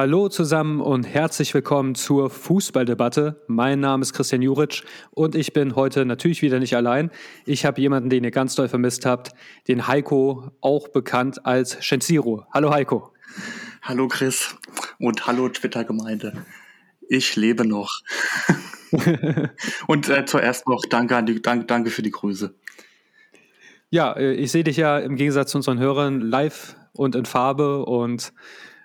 Hallo zusammen und herzlich willkommen zur Fußballdebatte. Mein Name ist Christian Juric und ich bin heute natürlich wieder nicht allein. Ich habe jemanden, den ihr ganz doll vermisst habt, den Heiko, auch bekannt als Shenziro. Hallo Heiko. Hallo Chris und hallo Twitter-Gemeinde. Ich lebe noch. und äh, zuerst noch danke, an die, danke, danke für die Grüße. Ja, äh, ich sehe dich ja im Gegensatz zu unseren Hörern live und in Farbe und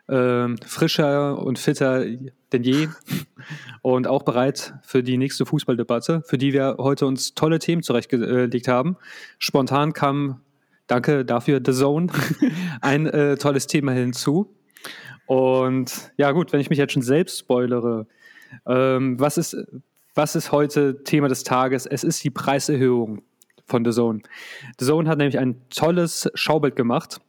äh, frischer und fitter denn je und auch bereit für die nächste Fußballdebatte, für die wir heute uns tolle Themen zurechtgelegt haben. Spontan kam, danke dafür, The Zone, ein äh, tolles Thema hinzu. Und ja gut, wenn ich mich jetzt schon selbst spoilere, ähm, was, ist, was ist heute Thema des Tages? Es ist die Preiserhöhung von The Zone. The Zone hat nämlich ein tolles Schaubild gemacht,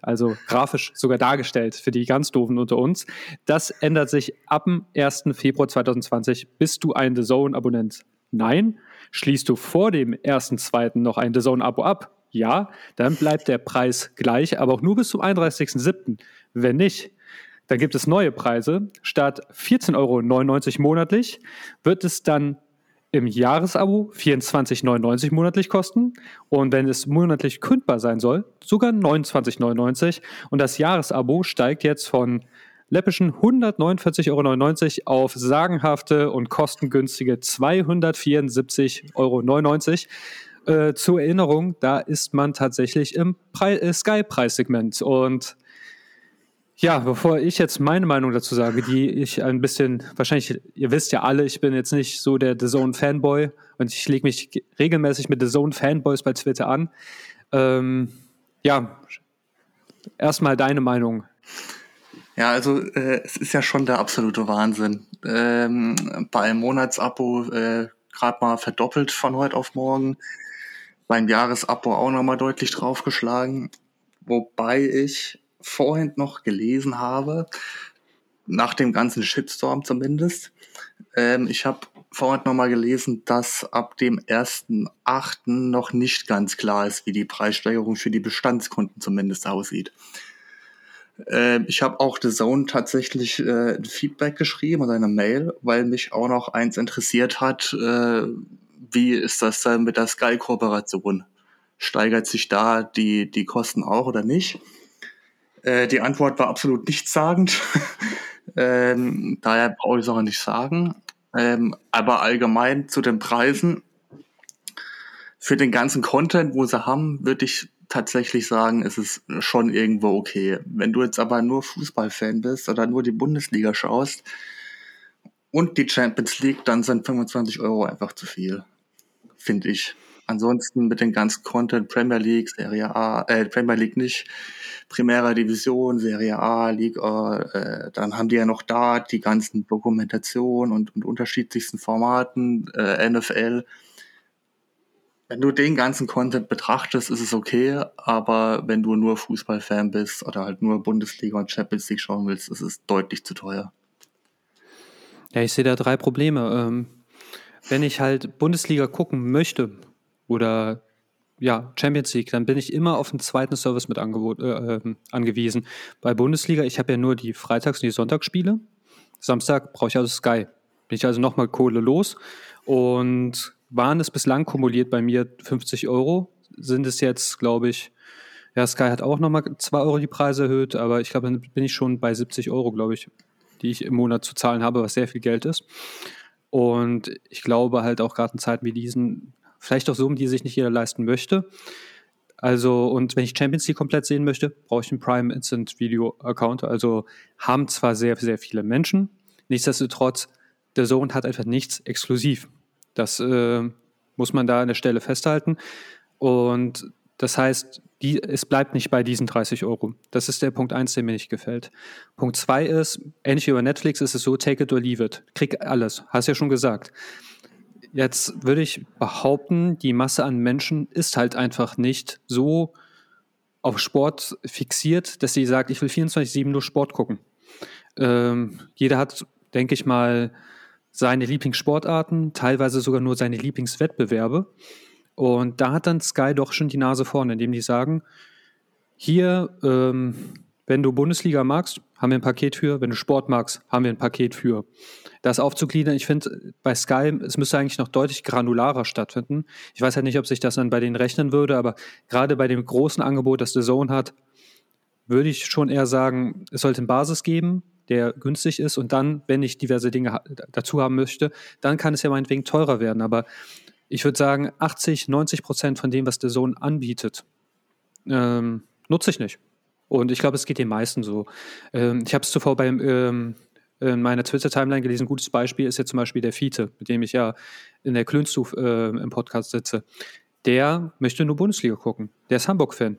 also grafisch sogar dargestellt für die ganz Doofen unter uns. Das ändert sich ab dem 1. Februar 2020. Bist du ein The Zone-Abonnent? Nein. Schließt du vor dem 1.2. noch ein The Zone-Abo ab? Ja. Dann bleibt der Preis gleich, aber auch nur bis zum 31.7. Wenn nicht, dann gibt es neue Preise. Statt 14,99 Euro monatlich wird es dann im Jahresabo 24,99 monatlich kosten. Und wenn es monatlich kündbar sein soll, sogar 29,99 und das Jahresabo steigt jetzt von läppischen 149,99 Euro auf sagenhafte und kostengünstige 274,99 Euro. Äh, zur Erinnerung, da ist man tatsächlich im äh, Sky-Preissegment. Und ja, bevor ich jetzt meine Meinung dazu sage, die ich ein bisschen, wahrscheinlich, ihr wisst ja alle, ich bin jetzt nicht so der The Zone Fanboy und ich lege mich regelmäßig mit The Zone Fanboys bei Twitter an. Ähm, ja, erstmal deine Meinung. Ja, also äh, es ist ja schon der absolute Wahnsinn. Ähm, bei einem Monatsabo äh, gerade mal verdoppelt von heute auf morgen. Beim Jahresabo auch nochmal deutlich draufgeschlagen. Wobei ich vorhin noch gelesen habe, nach dem ganzen Shitstorm zumindest. Ähm, ich habe vorhin noch mal gelesen, dass ab dem 1.8. noch nicht ganz klar ist, wie die Preissteigerung für die Bestandskunden zumindest aussieht. Ähm, ich habe auch The Zone tatsächlich äh, ein Feedback geschrieben oder eine Mail, weil mich auch noch eins interessiert hat, äh, wie ist das dann mit der Sky-Kooperation? Steigert sich da die, die Kosten auch oder nicht? Äh, die Antwort war absolut nichtssagend. ähm, daher brauche ich es auch nicht sagen. Ähm, aber allgemein zu den Preisen. Für den ganzen Content, wo sie haben, würde ich tatsächlich sagen, ist es schon irgendwo okay. Wenn du jetzt aber nur Fußballfan bist oder nur die Bundesliga schaust und die Champions League, dann sind 25 Euro einfach zu viel. Finde ich. Ansonsten mit den ganzen Content Premier League, Serie A, äh, Premier League nicht, Primera Division, Serie A, Liga, äh, dann haben die ja noch da die ganzen Dokumentationen und, und unterschiedlichsten Formaten, äh, NFL. Wenn du den ganzen Content betrachtest, ist es okay, aber wenn du nur Fußballfan bist oder halt nur Bundesliga und Champions League schauen willst, ist es deutlich zu teuer. Ja, ich sehe da drei Probleme. Ähm, wenn ich halt Bundesliga gucken möchte, oder ja, Champions League, dann bin ich immer auf einen zweiten Service mit äh, ähm, angewiesen. Bei Bundesliga, ich habe ja nur die Freitags- und die Sonntagsspiele. Samstag brauche ich also Sky. Bin ich also nochmal Kohle los. Und waren es bislang kumuliert bei mir 50 Euro, sind es jetzt, glaube ich, ja, Sky hat auch nochmal 2 Euro die Preise erhöht, aber ich glaube, dann bin ich schon bei 70 Euro, glaube ich, die ich im Monat zu zahlen habe, was sehr viel Geld ist. Und ich glaube halt auch gerade in Zeiten wie diesen Vielleicht auch Summen, die sich nicht jeder leisten möchte. Also, und wenn ich Champions League komplett sehen möchte, brauche ich einen Prime Instant Video Account. Also haben zwar sehr, sehr viele Menschen, nichtsdestotrotz, der Zone hat einfach nichts exklusiv. Das äh, muss man da an der Stelle festhalten. Und das heißt, die, es bleibt nicht bei diesen 30 Euro. Das ist der Punkt eins, der mir nicht gefällt. Punkt zwei ist, ähnlich wie bei Netflix ist es so, take it or leave it. Krieg alles. Hast ja schon gesagt. Jetzt würde ich behaupten, die Masse an Menschen ist halt einfach nicht so auf Sport fixiert, dass sie sagt, ich will 24-7 nur Sport gucken. Ähm, jeder hat, denke ich mal, seine Lieblingssportarten, teilweise sogar nur seine Lieblingswettbewerbe. Und da hat dann Sky doch schon die Nase vorne, indem die sagen, hier, ähm, wenn du Bundesliga magst, haben wir ein Paket für. Wenn du Sport magst, haben wir ein Paket für. Das aufzugliedern, ich finde, bei Sky, es müsste eigentlich noch deutlich granularer stattfinden. Ich weiß halt nicht, ob sich das dann bei denen rechnen würde, aber gerade bei dem großen Angebot, das The Zone hat, würde ich schon eher sagen, es sollte eine Basis geben, der günstig ist und dann, wenn ich diverse Dinge dazu haben möchte, dann kann es ja meinetwegen teurer werden. Aber ich würde sagen, 80, 90 Prozent von dem, was der Sohn anbietet, ähm, nutze ich nicht. Und ich glaube, es geht den meisten so. Ähm, ich habe es zuvor beim, ähm, in meiner Twitter-Timeline gelesen. Ein gutes Beispiel ist ja zum Beispiel der Fiete, mit dem ich ja in der Klönstuf äh, im Podcast sitze. Der möchte nur Bundesliga gucken. Der ist Hamburg-Fan.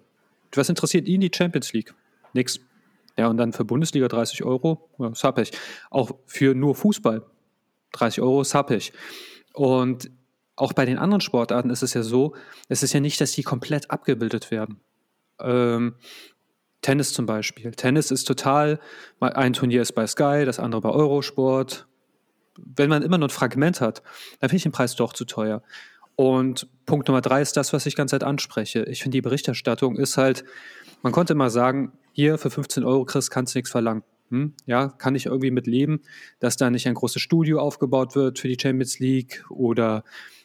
Was interessiert ihn die Champions League? Nix. Ja, und dann für Bundesliga 30 Euro, ja, ist happig. Auch für nur Fußball 30 Euro ist happig. Und auch bei den anderen Sportarten ist es ja so, es ist ja nicht, dass die komplett abgebildet werden. Ähm, Tennis zum Beispiel. Tennis ist total, ein Turnier ist bei Sky, das andere bei Eurosport. Wenn man immer nur ein Fragment hat, dann finde ich den Preis doch zu teuer. Und Punkt Nummer drei ist das, was ich ganz Zeit anspreche. Ich finde, die Berichterstattung ist halt, man konnte immer sagen, hier für 15 Euro Chris kannst du nichts verlangen. Hm? Ja, kann ich irgendwie mit leben, dass da nicht ein großes Studio aufgebaut wird für die Champions League oder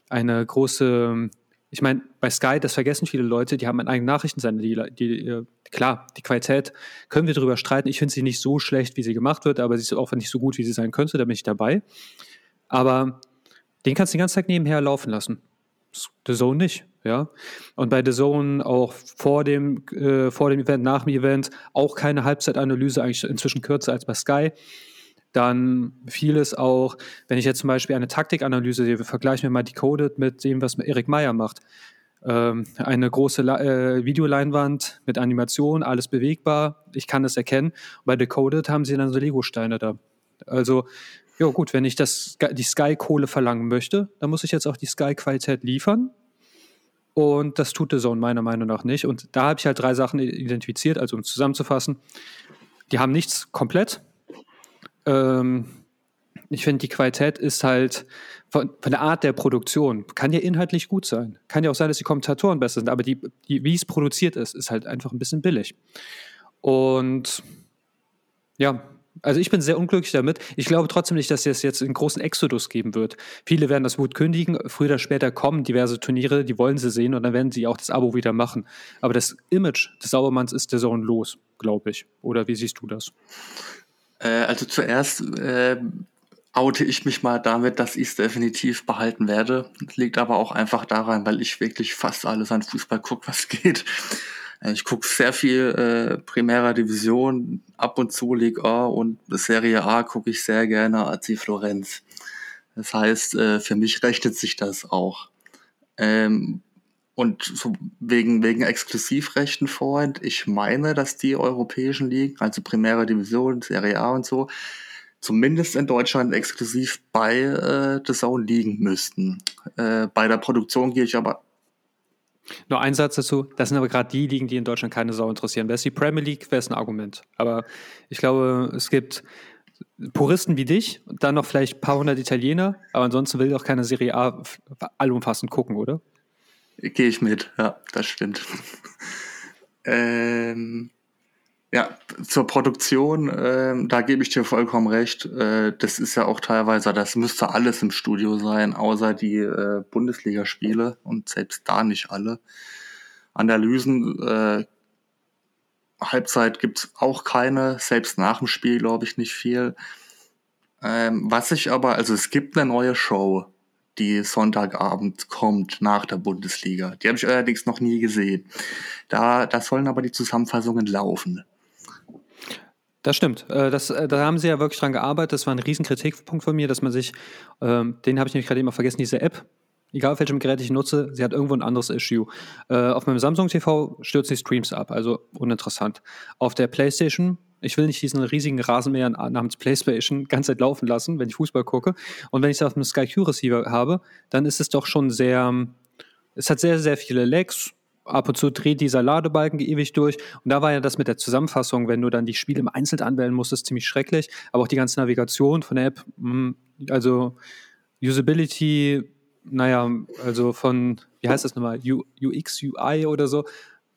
eine große, ich meine, bei Sky, das vergessen viele Leute, die haben einen eigenen Nachrichtensender, die, die, klar, die Qualität können wir darüber streiten. Ich finde sie nicht so schlecht, wie sie gemacht wird, aber sie ist auch nicht so gut, wie sie sein könnte, da bin ich dabei. Aber den kannst du den ganzen Tag nebenher laufen lassen. The Zone nicht, ja. Und bei The Zone auch vor dem, äh, vor dem Event, nach dem Event auch keine Halbzeitanalyse, eigentlich inzwischen kürzer als bei Sky. Dann vieles auch, wenn ich jetzt zum Beispiel eine Taktikanalyse sehe, wir vergleichen wir mal Decoded mit dem, was Erik Meyer macht. Ähm, eine große äh, Videoleinwand mit Animation, alles bewegbar, ich kann es erkennen. bei Decoded haben sie dann so Lego-Steine da. Also ja gut, wenn ich das, die Sky-Kohle verlangen möchte, dann muss ich jetzt auch die Sky-Qualität liefern. Und das tut The Zone meiner Meinung nach nicht. Und da habe ich halt drei Sachen identifiziert, also um es zusammenzufassen. Die haben nichts komplett. Ähm, ich finde, die Qualität ist halt von, von, der Art der Produktion, kann ja inhaltlich gut sein. Kann ja auch sein, dass die Kommentatoren besser sind, aber die, die, wie es produziert ist, ist halt einfach ein bisschen billig. Und ja, also ich bin sehr unglücklich damit. Ich glaube trotzdem nicht, dass es jetzt einen großen Exodus geben wird. Viele werden das Wut kündigen. Früher oder später kommen diverse Turniere, die wollen sie sehen und dann werden sie auch das Abo wieder machen. Aber das Image des Saubermanns ist der Zone los, glaube ich. Oder wie siehst du das? Äh, also zuerst äh, oute ich mich mal damit, dass ich es definitiv behalten werde. Das liegt aber auch einfach daran, weil ich wirklich fast alles an Fußball gucke, was geht. Äh, ich gucke sehr viel äh, Primera Division, ab und zu Ligue A und Serie A gucke ich sehr gerne AC Florenz. Das heißt, äh, für mich rechnet sich das auch. Ähm, und wegen, wegen Exklusivrechten vorhin, ich meine, dass die europäischen Ligen, also Primera Division, Serie A und so, zumindest in Deutschland exklusiv bei äh, The Zone liegen müssten. Äh, bei der Produktion gehe ich aber nur ein Satz dazu, das sind aber gerade die Ligen, die in Deutschland keine Sau interessieren. Wäre es die Premier League, wäre es ein Argument. Aber ich glaube, es gibt Puristen wie dich dann noch vielleicht ein paar hundert Italiener, aber ansonsten will auch keine Serie A allumfassend gucken, oder? Gehe ich mit, ja, das stimmt. ähm, ja, zur Produktion, äh, da gebe ich dir vollkommen recht. Äh, das ist ja auch teilweise, das müsste alles im Studio sein, außer die äh, Bundesligaspiele und selbst da nicht alle. Analysen, äh, Halbzeit gibt's auch keine, selbst nach dem Spiel glaube ich nicht viel. Ähm, was ich aber, also es gibt eine neue Show, die Sonntagabend kommt nach der Bundesliga. Die habe ich allerdings noch nie gesehen. Da, da sollen aber die Zusammenfassungen laufen. Das stimmt. Äh, das, äh, da haben sie ja wirklich dran gearbeitet. Das war ein riesen Kritikpunkt von mir, dass man sich, ähm, den habe ich nämlich gerade eben vergessen, diese App, egal auf welchem Gerät ich nutze, sie hat irgendwo ein anderes Issue. Äh, auf meinem Samsung TV stürzt die Streams ab, also uninteressant. Auf der Playstation, ich will nicht diesen riesigen Rasenmäher namens Playstation ganz Zeit laufen lassen, wenn ich Fußball gucke. Und wenn ich es auf einem Sky Q Receiver habe, dann ist es doch schon sehr, es hat sehr, sehr viele Lags ab und zu dreht dieser Ladebalken ewig durch. Und da war ja das mit der Zusammenfassung, wenn du dann die Spiele im Einzelnen anwählen musstest, ziemlich schrecklich. Aber auch die ganze Navigation von der App, hm, also Usability, naja, also von, wie heißt das nochmal, UX, UI oder so,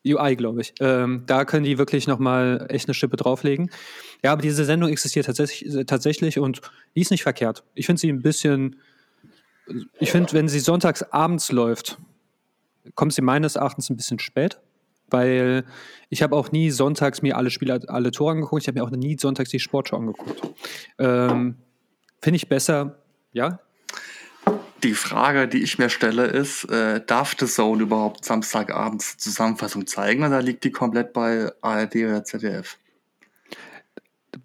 UI, glaube ich. Ähm, da können die wirklich nochmal echt eine Schippe drauflegen. Ja, aber diese Sendung existiert tatsächlich, tatsächlich und die ist nicht verkehrt. Ich finde sie ein bisschen, ich finde, wenn sie sonntags abends läuft, kommt sie meines Erachtens ein bisschen spät, weil ich habe auch nie sonntags mir alle Spiele, alle Tore angeguckt. Ich habe mir auch nie sonntags die Sportschau angeguckt. Ähm, finde ich besser, ja, die Frage, die ich mir stelle, ist, äh, darf The Zone überhaupt Samstagabends Zusammenfassung zeigen oder liegt die komplett bei ARD oder ZDF?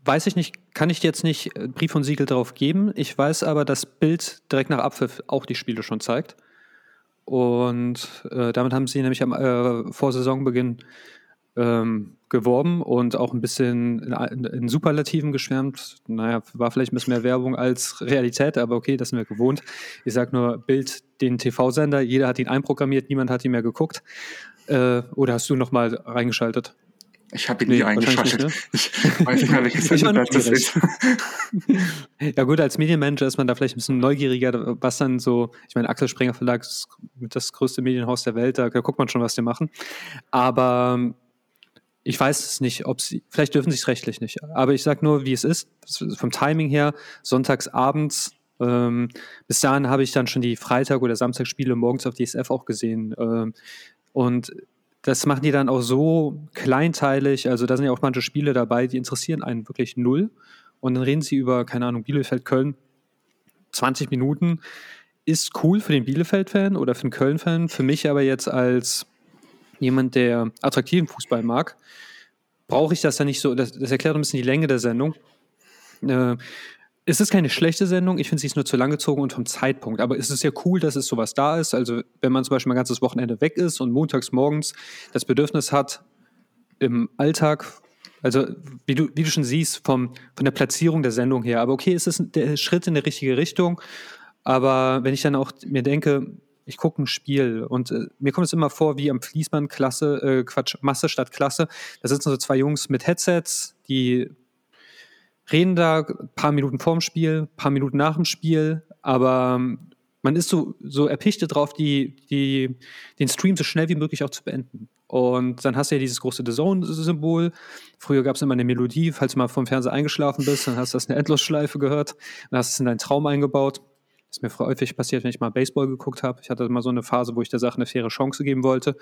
Weiß ich nicht, kann ich jetzt nicht äh, Brief und Siegel darauf geben. Ich weiß aber, dass Bild direkt nach Abpfiff auch die Spiele schon zeigt. Und äh, damit haben sie nämlich am, äh, vor Saisonbeginn ähm, geworben und auch ein bisschen in, in, Superlativen geschwärmt. Naja, war vielleicht ein bisschen mehr Werbung als Realität, aber okay, das sind wir gewohnt. Ich sag nur, Bild den TV-Sender, jeder hat ihn einprogrammiert, niemand hat ihn mehr geguckt. Äh, oder hast du noch mal reingeschaltet? Ich habe ihn nee, nie eingeschaltet. Nicht, ne? Ich weiß nicht mehr, welches Sender das ist. ja gut, als Medienmanager ist man da vielleicht ein bisschen neugieriger, was dann so, ich meine, Axel Springer Verlag ist das größte Medienhaus der Welt, da guckt man schon, was die machen. Aber ich weiß es nicht, ob sie, vielleicht dürfen sie es rechtlich nicht, aber ich sage nur, wie es ist. Vom Timing her, sonntags abends, ähm, bis dahin habe ich dann schon die Freitag- oder Samstagsspiele morgens auf DSF auch gesehen. Ähm, und das machen die dann auch so kleinteilig, also da sind ja auch manche Spiele dabei, die interessieren einen wirklich null. Und dann reden sie über, keine Ahnung, Bielefeld, Köln, 20 Minuten. Ist cool für den Bielefeld-Fan oder für den Köln-Fan. Für mich aber jetzt als jemand, der attraktiven Fußball mag, brauche ich das dann nicht so. Das, das, erklärt ein bisschen die Länge der Sendung. Äh, es ist keine schlechte Sendung, ich finde sie ist nur zu lang gezogen und vom Zeitpunkt. Aber es ist ja cool, dass es sowas da ist. Also, wenn man zum Beispiel mal ganzes Wochenende weg ist und montags morgens das Bedürfnis hat, im Alltag, also wie du, wie du schon siehst, vom, von der Platzierung der Sendung her. Aber okay, es ist der Schritt in die richtige Richtung. Aber wenn ich dann auch mir denke, ich gucke ein Spiel und äh, mir kommt es immer vor wie am Fließband Klasse, äh, Quatsch, Masse statt Klasse. Da sitzen so zwei Jungs mit Headsets, die reden da ein paar Minuten vorm Spiel, ein paar Minuten nach dem Spiel, aber ähm, man ist so, so erpichtet drauf, die, die, den Stream so schnell wie möglich auch zu beenden. Und dann hast du ja dieses große The Zone-Symbol. Früher gab es immer eine Melodie, falls du mal vom Fernseher eingeschlafen bist, dann hast du das eine Endlosschleife gehört, dann hast du es in deinen Traum eingebaut. Ist mir häufig passiert, wenn ich mal Baseball geguckt habe. Ich hatte mal so eine Phase, wo ich der Sache eine faire Chance geben wollte.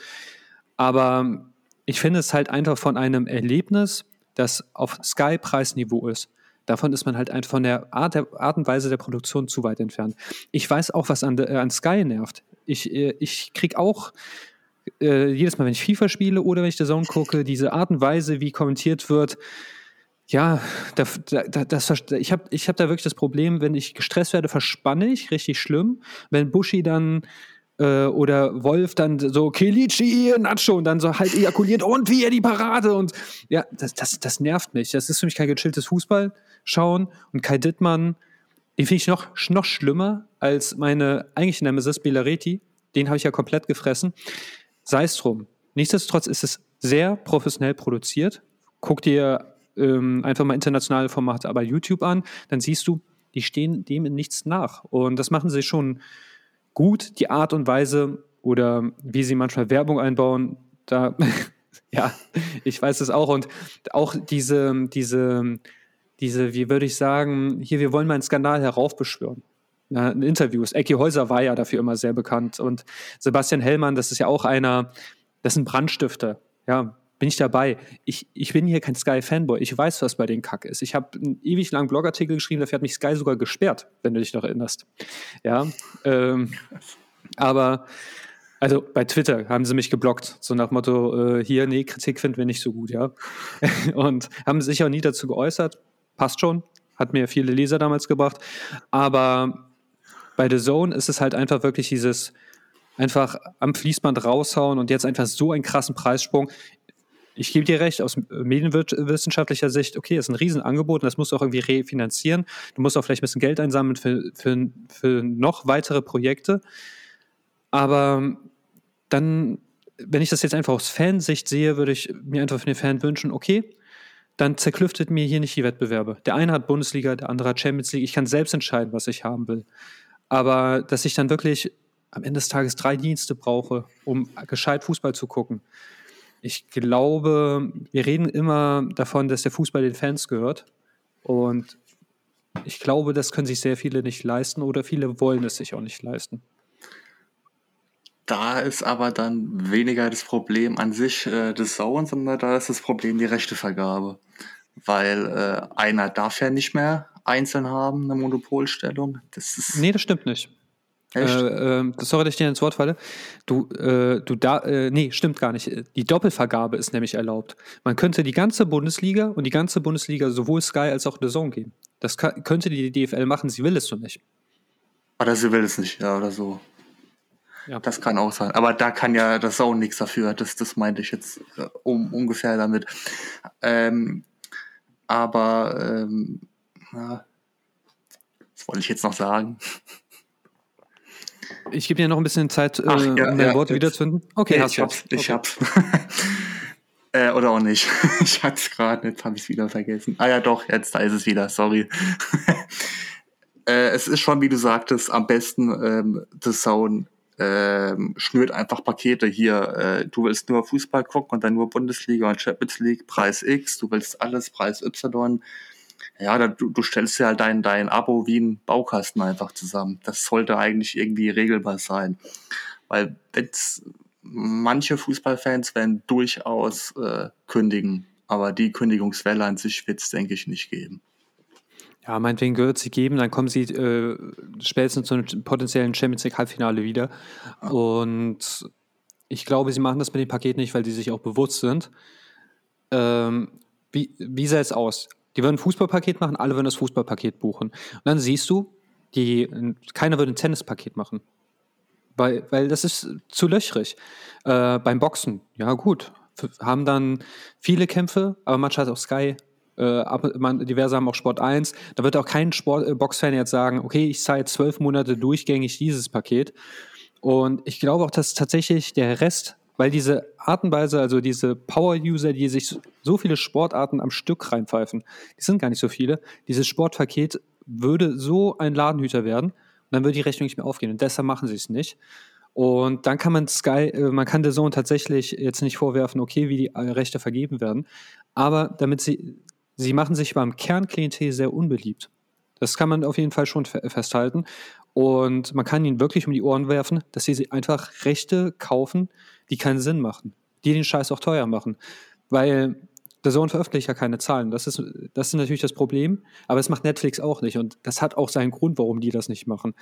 Aber ich finde es halt einfach von einem Erlebnis, das auf Sky-Preisniveau ist. Davon ist man halt einfach von der Art, der Art und Weise der Produktion zu weit entfernt. Ich weiß auch, was an, äh, an Sky nervt. Ich, äh, ich kriege auch äh, jedes Mal, wenn ich FIFA spiele oder wenn ich der Zone gucke, diese Art und Weise, wie kommentiert wird, ja, da, da, das, ich habe ich hab da wirklich das Problem, wenn ich gestresst werde, verspanne ich, richtig schlimm. Wenn Bushi dann äh, oder Wolf dann so Kilichi, Nacho und dann so halt ejakuliert und wie er die Parade und ja, das, das, das nervt mich. Das ist für mich kein gechilltes Fußball schauen und Kai Dittmann, den finde ich noch, noch schlimmer als meine eigentlich Nemesis Bilaretti. Den habe ich ja komplett gefressen. Sei es drum. Nichtsdestotrotz ist es sehr professionell produziert. Guck dir ähm, einfach mal internationale Formate bei YouTube an, dann siehst du, die stehen dem in nichts nach. Und das machen sie schon gut, die Art und Weise oder wie sie manchmal Werbung einbauen, da, ja, ich weiß es auch. Und auch diese, diese, diese, wie würde ich sagen, hier, wir wollen mal einen Skandal heraufbeschwören. In Interviews. Ecki Häuser war ja dafür immer sehr bekannt. Und Sebastian Hellmann, das ist ja auch einer, das ein Brandstifter. Ja, bin ich dabei. Ich, ich bin hier kein Sky-Fanboy. Ich weiß, was bei den Kack ist. Ich habe einen ewig langen Blogartikel geschrieben, dafür hat mich Sky sogar gesperrt, wenn du dich noch erinnerst. Ja. Ähm, aber also bei Twitter haben sie mich geblockt, so nach Motto, äh, hier, nee, Kritik finden wir nicht so gut, ja. Und haben sich auch nie dazu geäußert. Passt schon, hat mir viele Leser damals gebracht. Aber bei The Zone ist es halt einfach wirklich dieses einfach am Fließband raushauen und jetzt einfach so einen krassen Preissprung ich gebe dir recht, aus medienwissenschaftlicher Sicht, okay, das ist ein Riesenangebot und das musst du auch irgendwie refinanzieren. Du musst auch vielleicht ein bisschen Geld einsammeln für, für, für noch weitere Projekte. Aber dann, wenn ich das jetzt einfach aus Fansicht sehe, würde ich mir einfach für den Fan wünschen, okay, dann zerklüftet mir hier nicht die Wettbewerbe. Der eine hat Bundesliga, der andere hat Champions League. Ich kann selbst entscheiden, was ich haben will. Aber dass ich dann wirklich am Ende des Tages drei Dienste brauche, um gescheit Fußball zu gucken, Ich glaube, wir reden immer davon, dass der Fußball den Fans gehört. Und ich glaube, das können sich sehr viele nicht leisten oder viele wollen es sich auch nicht leisten. Da ist aber dann weniger das Problem an sich äh, des Sauens, sondern da ist das Problem die Rechtevergabe. Weil äh, einer darf ja nicht mehr einzeln haben, eine Monopolstellung. Das ist nee, das stimmt nicht. Äh, äh, sorry, dass ich dir ins Wort falle. Du, äh, du da, äh, nee, stimmt gar nicht. Die Doppelvergabe ist nämlich erlaubt. Man könnte die ganze Bundesliga und die ganze Bundesliga sowohl Sky als auch The Zone geben. Das kann, könnte die DFL machen, sie will es so nicht. Oder sie will es nicht, ja, oder so. Ja. Das kann auch sein. Aber da kann ja das Zone nichts dafür. Das, das meinte ich jetzt äh, um, ungefähr damit. Ähm, aber, ähm, na, was wollte ich jetzt noch sagen? Ich gebe dir noch ein bisschen Zeit, äh, Ach, ja, um deine ja, Worte wiederzufinden. Okay, nee, hast ich. Hab's, ich hab's. äh, oder auch nicht. ich hatte es gerade, jetzt habe ich es wieder vergessen. Ah ja, doch, jetzt da ist es wieder, sorry. äh, es ist schon, wie du sagtest, am besten ähm, The Zone ähm, schnürt einfach Pakete hier. Äh, du willst nur Fußball gucken und dann nur Bundesliga und Champions League, Preis X, du willst alles, Preis Y ja, da, du, du stellst ja halt dein, dein Abo wie ein Baukasten einfach zusammen. Das sollte eigentlich irgendwie regelbar sein. Weil wenn's, manche Fußballfans werden durchaus äh, kündigen, aber die Kündigungswelle an sich wird es, denke ich, nicht geben. Ja, meinetwegen gehört sie geben, dann kommen sie äh, spätestens zu einem potenziellen Champions League Halbfinale wieder. Und ich glaube, sie machen das mit dem Paket nicht, weil sie sich auch bewusst sind. Ähm, wie, wie sah es aus? Die würden ein Fußballpaket machen, alle würden das Fußballpaket buchen. Und dann siehst du, die, keiner würde ein Tennispaket machen. Weil, weil das ist zu löchrig. Äh, beim Boxen, ja gut, haben dann viele Kämpfe, aber manche hat auch Sky, äh, man, diverse haben auch Sport 1. Da wird auch kein Sport, äh, Boxfan jetzt sagen, okay, ich zahle jetzt zwölf Monate durchgängig dieses Paket. Und ich glaube auch, dass tatsächlich der Rest weil diese Artenweise, also diese Power-User, die sich so viele Sportarten am Stück reinpfeifen, die sind gar nicht so viele. Dieses Sportpaket würde so ein Ladenhüter werden und dann würde die Rechnung nicht mehr aufgehen. Und deshalb machen sie es nicht. Und dann kann man Sky, äh, man kann der Zone tatsächlich jetzt nicht vorwerfen, okay, wie die äh, Rechte vergeben werden. Aber damit sie, sie machen sich beim Kernklientel sehr unbeliebt. Das kann man auf jeden Fall schon festhalten. Und man kann ihnen wirklich um die Ohren werfen, dass sie einfach Rechte kaufen, die keinen Sinn machen, die den Scheiß auch teuer machen. Weil der Sohn veröffentlicht ja keine Zahlen. Das ist, das ist natürlich das Problem, aber das macht Netflix auch nicht. Und das hat auch seinen Grund, warum die das nicht machen.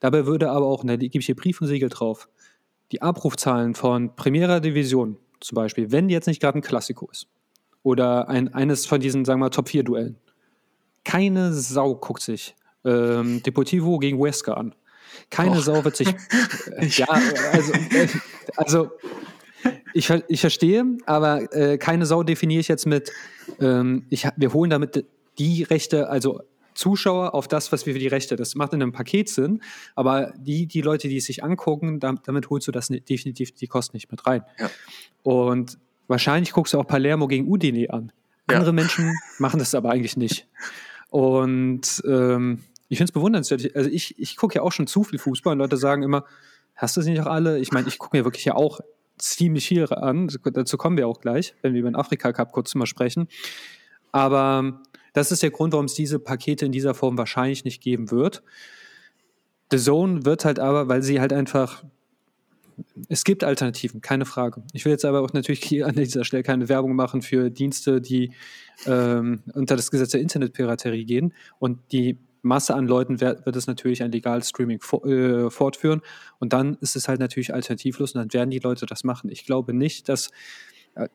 Dabei würde aber auch, da gebe ich hier Brief und Siegel drauf, die Abrufzahlen von Primera Division zum Beispiel, wenn die jetzt nicht gerade ein Klassiko ist oder ein, eines von diesen, sagen wir mal, Top-4-Duellen, keine Sau guckt sich ähm, Deportivo gegen Huesca an. Keine Och. Sau wird sich. Äh, ja, also, äh, also ich, ich verstehe, aber äh, keine Sau definiere ich jetzt mit, ähm, ich, wir holen damit die Rechte, also Zuschauer auf das, was wir für die Rechte, das macht in einem Paket Sinn, aber die, die Leute, die es sich angucken, damit, damit holst du das definitiv die Kosten nicht mit rein. Ja. Und wahrscheinlich guckst du auch Palermo gegen Udine an. Andere ja. Menschen machen das aber eigentlich nicht. Und ähm, ich finde es bewundernswert. Also ich, ich gucke ja auch schon zu viel Fußball und Leute sagen immer, hast du sie nicht auch alle? Ich meine, ich gucke mir wirklich ja auch ziemlich viel an. Dazu kommen wir auch gleich, wenn wir über den Afrika Cup kurz mal sprechen. Aber das ist der Grund, warum es diese Pakete in dieser Form wahrscheinlich nicht geben wird. The Zone wird halt aber, weil sie halt einfach es gibt Alternativen, keine Frage. Ich will jetzt aber auch natürlich hier an dieser Stelle keine Werbung machen für Dienste, die ähm, unter das Gesetz der Internetpiraterie gehen. Und die Masse an Leuten wird, es natürlich ein legales Streaming for, äh, fortführen. Und dann ist es halt natürlich alternativlos und dann werden die Leute das machen. Ich glaube nicht, dass, äh,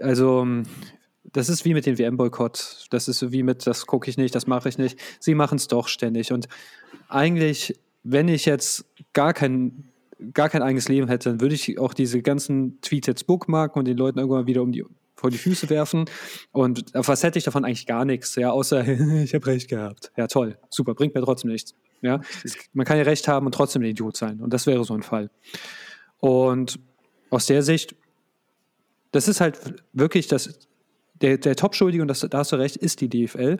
also, das ist wie mit dem WM-Boykott. Das ist wie mit, das gucke ich nicht, das mache ich nicht. Sie machen es doch ständig. Und eigentlich, wenn ich jetzt gar kein, gar kein eigenes Leben hätte, dann würde ich auch diese ganzen Tweets jetzt bookmarken und den Leuten irgendwann wieder um die vor die Füße werfen. Und was hätte ich davon eigentlich gar nichts, ja, außer ich habe recht gehabt. Ja, toll, super, bringt mir trotzdem nichts. Ja, man kann ja recht haben und trotzdem ein Idiot sein. Und das wäre so ein Fall. Und aus der Sicht, das ist halt wirklich das, der, der Top-Schuldige, und das, da hast du recht, ist die DFL,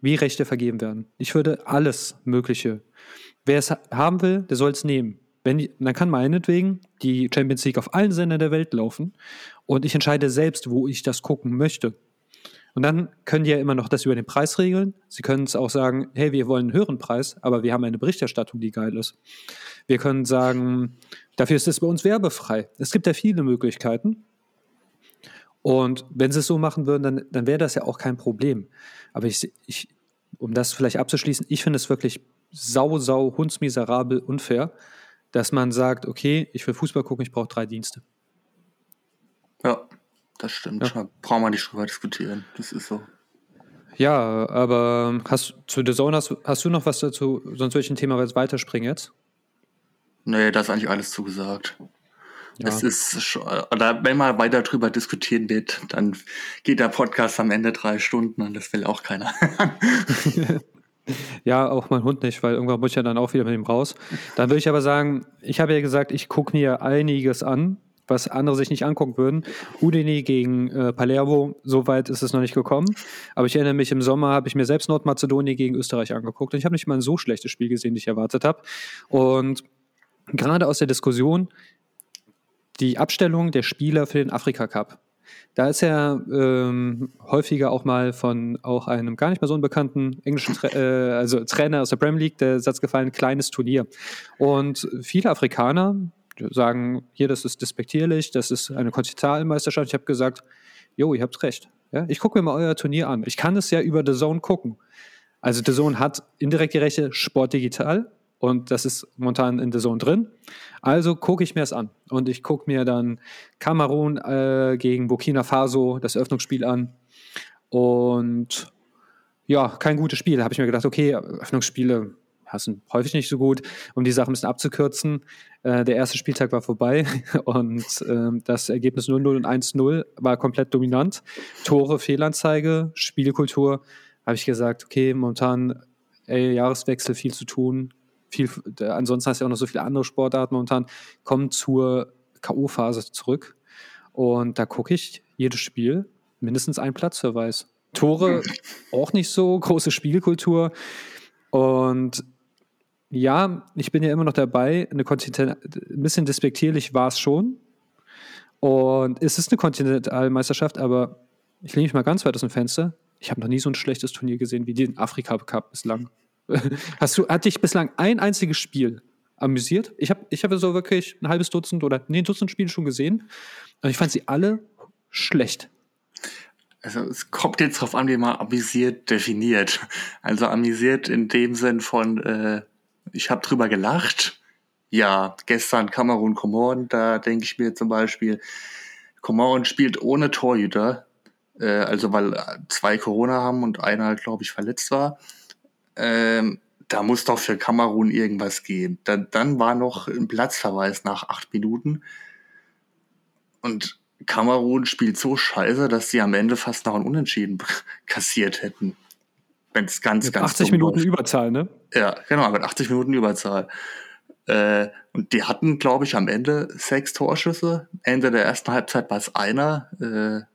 wie Rechte vergeben werden. Ich würde alles Mögliche. Wer es haben will, der soll es nehmen. Wenn dann kann meinetwegen die Champions League auf allen Sendern der Welt laufen und ich entscheide selbst, wo ich das gucken möchte. Und dann können die ja immer noch das über den Preis regeln. Sie können es auch sagen, hey, wir wollen einen höheren Preis, aber wir haben eine Berichterstattung, die geil ist. Wir können sagen, dafür ist es bei uns werbefrei. Es gibt ja viele Möglichkeiten. Und wenn sie es so machen würden, dann, dann wäre das ja auch kein Problem. Aber ich, ich, um das vielleicht abzuschließen, ich finde es wirklich sau, sau, hundsmiserabel, unfair, dass man sagt, okay, ich will Fußball gucken, ich brauche drei Dienste. Das stimmt. Ja. Da brauchen wir nicht drüber diskutieren. Das ist so. Ja, aber hast zu The Zone hast, hast du noch was dazu? Sonst würde ich ein Thema weiterspringen jetzt. Nee, das ist eigentlich alles zugesagt. Ja. Es ist schon, oder wenn man weiter drüber diskutieren wird, dann geht der Podcast am Ende drei Stunden und das will auch keiner. ja, auch mein Hund nicht, weil irgendwann muss ich ja dann auch wieder mit ihm raus. Dann würde ich aber sagen, ich habe ja gesagt, ich gucke mir einiges an was andere sich nicht angucken würden. Udine gegen äh, Palermo, so weit ist es noch nicht gekommen. Aber ich erinnere mich, im Sommer habe ich mir selbst Nordmazedonien gegen Österreich angeguckt und ich habe nicht mal ein so schlechtes Spiel gesehen, wie ich erwartet habe. Und gerade aus der Diskussion, die Abstellung der Spieler für den Afrika Cup. Da ist ja ähm, häufiger auch mal von auch einem gar nicht mehr so unbekannten englischen Tra äh, also Trainer aus der Premier League der Satz gefallen, kleines Turnier. Und viele Afrikaner, sagen, hier, das ist despektierlich, das ist eine Kontinentalmeisterschaft. Ich habe gesagt, jo, ihr habt recht. Ja, ich gucke mir mal euer Turnier an. Ich kann es ja über The Zone gucken. Also The Zone hat indirekt die Rechte Sport Digital und das ist momentan in The Zone drin. Also gucke ich mir es an und ich gucke mir dann Kamerun äh, gegen Burkina Faso das Öffnungsspiel an und ja, kein gutes Spiel. Da habe ich mir gedacht, okay, Öffnungsspiele sind häufig nicht so gut, um die Sache ein bisschen abzukürzen. Äh, der erste Spieltag war vorbei und äh, das Ergebnis 0-0 und 1-0 war komplett dominant. Tore, Fehlanzeige, Spielkultur. Habe ich gesagt, okay, momentan ey, Jahreswechsel, viel zu tun. Viel, äh, ansonsten hast du ja auch noch so viele andere Sportarten momentan. Kommen zur K.O.-Phase zurück. Und da gucke ich jedes Spiel mindestens einen Platzverweis. Tore auch nicht so, große Spielkultur. Und ja, ich bin ja immer noch dabei. Eine Kontinental, ein bisschen despektierlich war es schon. Und es ist eine Kontinentalmeisterschaft, aber ich lehne mich mal ganz weit aus dem Fenster. Ich habe noch nie so ein schlechtes Turnier gesehen wie den Afrika Cup bislang. Hast du, hat dich bislang ein einziges Spiel amüsiert? Ich habe ich hab so wirklich ein halbes Dutzend oder nee, ein Dutzend Spiele schon gesehen. Und ich fand sie alle schlecht. Also es kommt jetzt drauf an, wie man amüsiert definiert. Also amüsiert in dem Sinn von, äh, ich habe drüber gelacht. Ja, gestern Kamerun Komoren, da denke ich mir zum Beispiel, Komoren spielt ohne Torhüter, äh, also weil zwei Corona haben und einer, glaube ich, verletzt war. Ähm, da muss doch für Kamerun irgendwas gehen. Dann, dann war noch ein Platzverweis nach acht Minuten. Und Kamerun spielt so scheiße, dass sie am Ende fast noch ein Unentschieden kassiert hätten. Wenn es ganz, mit ganz 80 Minuten läuft. Überzahl, ne? Ja, genau, mit 80 Minuten Überzahl. Äh, und die hatten, glaube ich, am Ende sechs Torschüsse. Ende der ersten Halbzeit war es einer. Äh,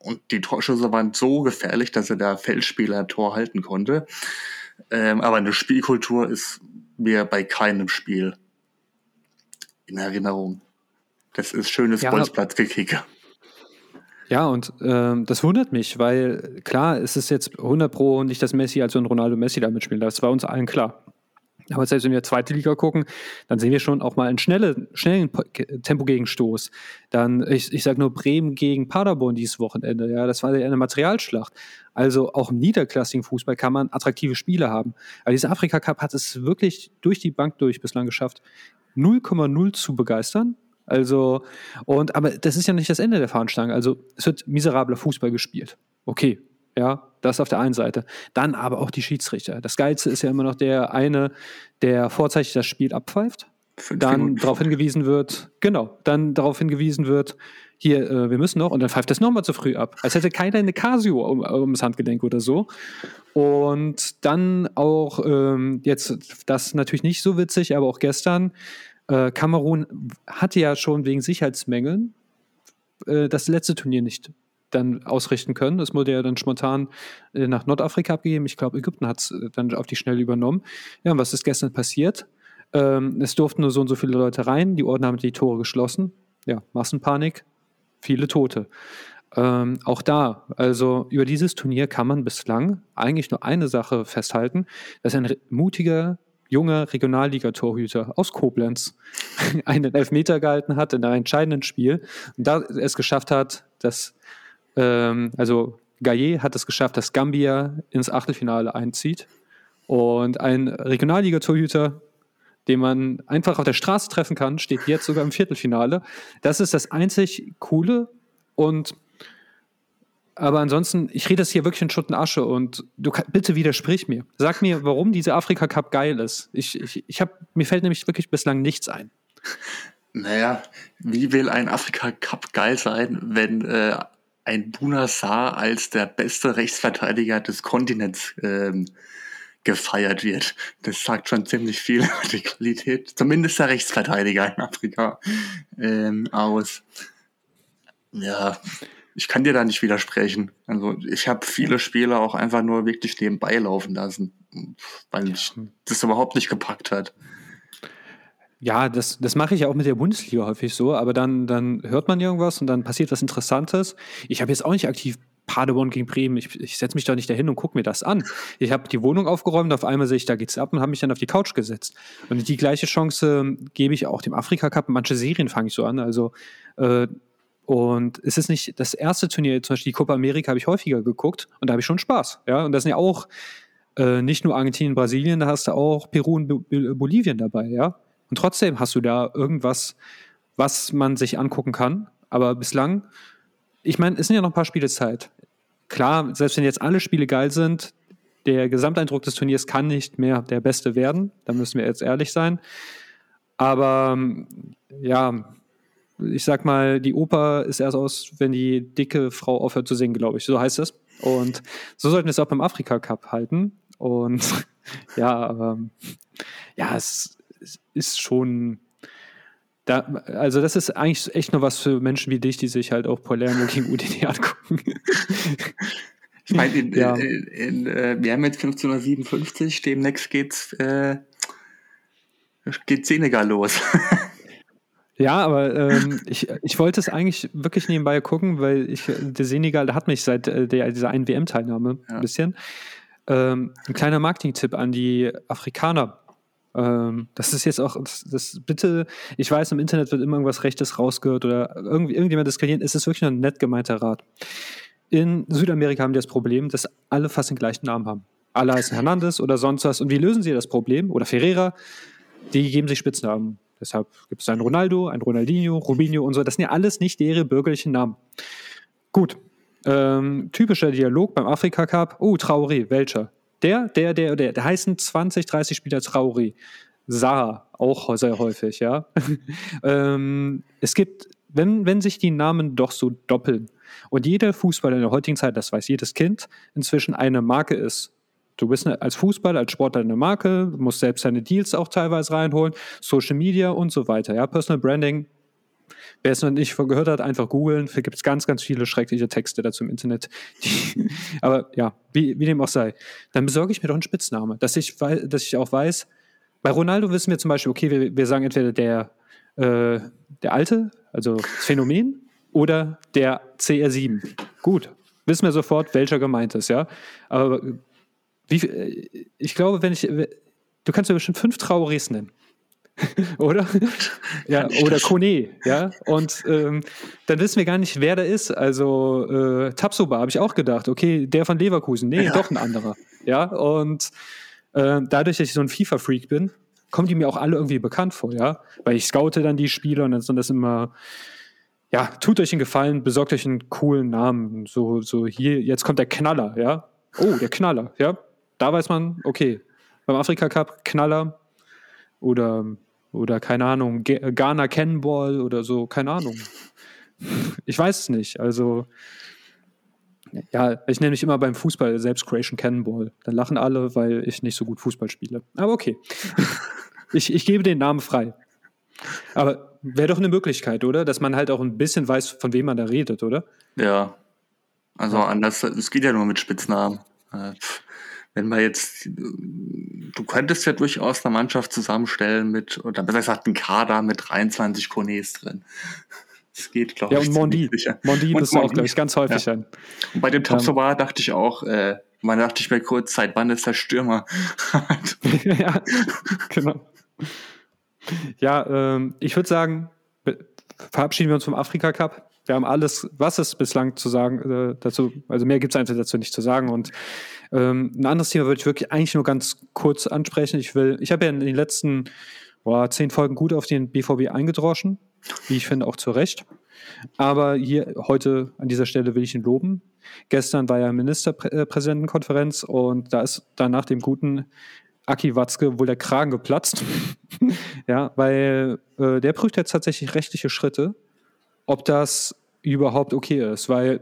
und die Torschüsse waren so gefährlich, dass er der Feldspieler ein Tor halten konnte. Ähm, aber eine Spielkultur ist mir bei keinem Spiel in Erinnerung. Das ist schönes ja, Bolzplatzgekicke. Ja, und ähm, das wundert mich, weil klar, es ist jetzt 100 Pro nicht, dass Messi als ein Ronaldo Messi da mitspielen. Das war uns allen klar. Aber selbst wenn wir zweite Liga gucken, dann sehen wir schon auch mal einen schnellen, schnellen Tempogegenstoß. Dann, ich, ich sage nur Bremen gegen Paderborn dieses Wochenende. Ja, das war eine Materialschlacht. Also auch im niederklassigen Fußball kann man attraktive Spiele haben. Aber dieser Afrika Cup hat es wirklich durch die Bank durch bislang geschafft, 0,0 zu begeistern also, und, aber das ist ja nicht das Ende der Fahnenstange. Also, es wird miserabler Fußball gespielt. Okay, ja, das auf der einen Seite. Dann aber auch die Schiedsrichter. Das Geilste ist ja immer noch der eine, der vorzeitig das Spiel abpfeift. Fünf dann darauf hingewiesen wird, genau, dann darauf hingewiesen wird, hier, äh, wir müssen noch, und dann pfeift das nochmal zu früh ab. Als hätte keiner eine Casio um, ums Handgelenk oder so. Und dann auch, ähm, jetzt, das natürlich nicht so witzig, aber auch gestern, äh, Kamerun hatte ja schon wegen Sicherheitsmängeln äh, das letzte Turnier nicht dann ausrichten können. Das wurde ja dann spontan äh, nach Nordafrika abgegeben. Ich glaube, Ägypten hat es äh, dann auf die Schnelle übernommen. Ja, und was ist gestern passiert? Ähm, es durften nur so und so viele Leute rein. Die Orden haben die Tore geschlossen. Ja, Massenpanik. viele Tote. Ähm, auch da, also über dieses Turnier kann man bislang eigentlich nur eine Sache festhalten, dass ein mutiger, junger Regionalligatorhüter aus Koblenz einen Elfmeter gehalten hat in einem entscheidenden Spiel und da es geschafft hat, dass, ähm, also Gaillet hat es geschafft, dass Gambia ins Achtelfinale einzieht und ein Regionalligatorhüter den man einfach auf der Straße treffen kann, steht jetzt sogar im Viertelfinale. Das ist das einzig Coole und aber ansonsten, ich rede das hier wirklich in Schutt und Asche und du bitte widersprich mir. Sag mir, warum dieser Afrika Cup geil ist. Ich, ich, ich hab, mir fällt nämlich wirklich bislang nichts ein. Naja, wie will ein Afrika Cup geil sein, wenn äh, ein Buna Saar als der beste Rechtsverteidiger des Kontinents ähm, gefeiert wird? Das sagt schon ziemlich viel über die Qualität, zumindest der Rechtsverteidiger in Afrika, ähm, aus. Ja, ich kann dir da nicht widersprechen. Also ich habe viele Spiele auch einfach nur wirklich nebenbei laufen lassen, weil mich das überhaupt nicht gepackt hat. Ja, das, das mache ich auch mit der Bundesliga häufig so, aber dann, dann hört man irgendwas und dann passiert was Interessantes. Ich habe jetzt auch nicht aktiv Paderborn gegen Bremen. Ich, ich setze mich doch nicht dahin und gucke mir das an. Ich habe die Wohnung aufgeräumt, auf einmal sehe ich, da geht's ab und habe mich dann auf die Couch gesetzt. Und die gleiche Chance gebe ich auch dem Afrika Cup. Manche Serien fange ich so an. Also äh, und es ist nicht das erste Turnier, zum Beispiel die Copa America habe ich häufiger geguckt und da habe ich schon Spaß. Ja, und das sind ja auch äh, nicht nur Argentinien, Brasilien, da hast du auch Peru und Bolivien dabei, ja. Und trotzdem hast du da irgendwas, was man sich angucken kann. Aber bislang, ich meine, es sind ja noch ein paar Spiele Zeit. Klar, selbst wenn jetzt alle Spiele geil sind, der Gesamteindruck des Turniers kann nicht mehr der beste werden. Da müssen wir jetzt ehrlich sein. Aber ja, ich sag mal, die Oper ist erst aus, wenn die dicke Frau aufhört zu singen, glaube ich. So heißt es. Und so sollten wir es auch beim Afrika Cup halten. Und ja, aber ja, es, es ist schon. Da, also das ist eigentlich echt nur was für Menschen wie dich, die sich halt auch Palermo gegen UDD angucken. Ich meine, in, ja. in, in, äh, wir haben jetzt 1557, demnächst geht's, äh, geht Senegal los. Ja, aber ähm, ich, ich wollte es eigentlich wirklich nebenbei gucken, weil ich, der Senegal der hat mich seit äh, der, dieser einen WM-Teilnahme ja. ein bisschen. Ähm, ein kleiner Marketing-Tipp an die Afrikaner. Ähm, das ist jetzt auch, das, das, bitte, ich weiß, im Internet wird immer irgendwas Rechtes rausgehört oder irgendwie, irgendjemand diskreditiert. Es ist wirklich ein nett gemeinter Rat. In Südamerika haben die das Problem, dass alle fast den gleichen Namen haben. Alle heißen Hernandez oder sonst was. Und wie lösen sie das Problem? Oder Ferreira? Die geben sich Spitznamen. Deshalb gibt es einen Ronaldo, ein Ronaldinho, Rubinho und so. Das sind ja alles nicht ihre bürgerlichen Namen. Gut. Ähm, typischer Dialog beim Afrika Cup. Oh, Traoré, welcher? Der, der, der, der. Da heißen 20, 30 Spieler Traoré. Saha, auch sehr häufig, ja. ähm, es gibt, wenn, wenn sich die Namen doch so doppeln und jeder Fußballer in der heutigen Zeit, das weiß jedes Kind, inzwischen eine Marke ist, Du bist als Fußballer, als Sportler eine Marke, musst selbst deine Deals auch teilweise reinholen, Social Media und so weiter. Ja, Personal Branding. Wer es noch nicht gehört hat, einfach googeln. Da gibt es ganz, ganz viele schreckliche Texte dazu im Internet. Aber ja, wie, wie dem auch sei. Dann besorge ich mir doch einen Spitzname, dass ich, dass ich auch weiß, bei Ronaldo wissen wir zum Beispiel, okay, wir, wir sagen entweder der, äh, der Alte, also das Phänomen, oder der CR7. Gut, wissen wir sofort, welcher gemeint ist, ja. Aber wie, äh, ich glaube, wenn ich. Du kannst ja bestimmt fünf Trauris nennen. oder? ja, oder Kone, ja. Und ähm, dann wissen wir gar nicht, wer da ist. Also äh, Tapsoba habe ich auch gedacht, okay, der von Leverkusen. Nee, ja. doch ein anderer. Ja, und äh, dadurch, dass ich so ein FIFA-Freak bin, kommen die mir auch alle irgendwie bekannt vor, ja. Weil ich scoute dann die Spieler und dann sind das immer, ja, tut euch einen Gefallen, besorgt euch einen coolen Namen. So, so hier, jetzt kommt der Knaller, ja. Oh, der Knaller, ja da weiß man, okay, beim Afrika Cup Knaller oder, oder keine Ahnung, Ghana Cannonball oder so, keine Ahnung. Ich weiß es nicht. Also, ja, ich nenne mich immer beim Fußball selbst Creation Cannonball. Dann lachen alle, weil ich nicht so gut Fußball spiele. Aber okay. ich, ich gebe den Namen frei. Aber wäre doch eine Möglichkeit, oder? Dass man halt auch ein bisschen weiß, von wem man da redet, oder? Ja. Also anders, es geht ja nur mit Spitznamen. Äh, wenn man jetzt, du könntest ja durchaus eine Mannschaft zusammenstellen mit, oder besser gesagt, einen Kader mit 23 Cornets drin. Das geht, glaube ja, ich. und Mondi. Mondi bist du auch, glaube ich, ganz häufig ja. an. Und bei dem Topsobar ähm, dachte ich auch, äh, man dachte ich mir kurz, seit wann ist der Stürmer? ja, genau. Ja, ähm, ich würde sagen, verabschieden wir uns vom Afrika Cup. Wir haben alles, was es bislang zu sagen äh, dazu, also mehr gibt es einfach dazu nicht zu sagen. Und ähm, ein anderes Thema würde ich wirklich eigentlich nur ganz kurz ansprechen. Ich will, ich habe ja in den letzten boah, zehn Folgen gut auf den BVB eingedroschen, wie ich finde, auch zu Recht. Aber hier heute an dieser Stelle will ich ihn loben. Gestern war ja Ministerpräsidentenkonferenz und da ist dann nach dem guten Aki Watzke wohl der Kragen geplatzt. ja, weil äh, der prüft jetzt tatsächlich rechtliche Schritte, ob das überhaupt okay ist, weil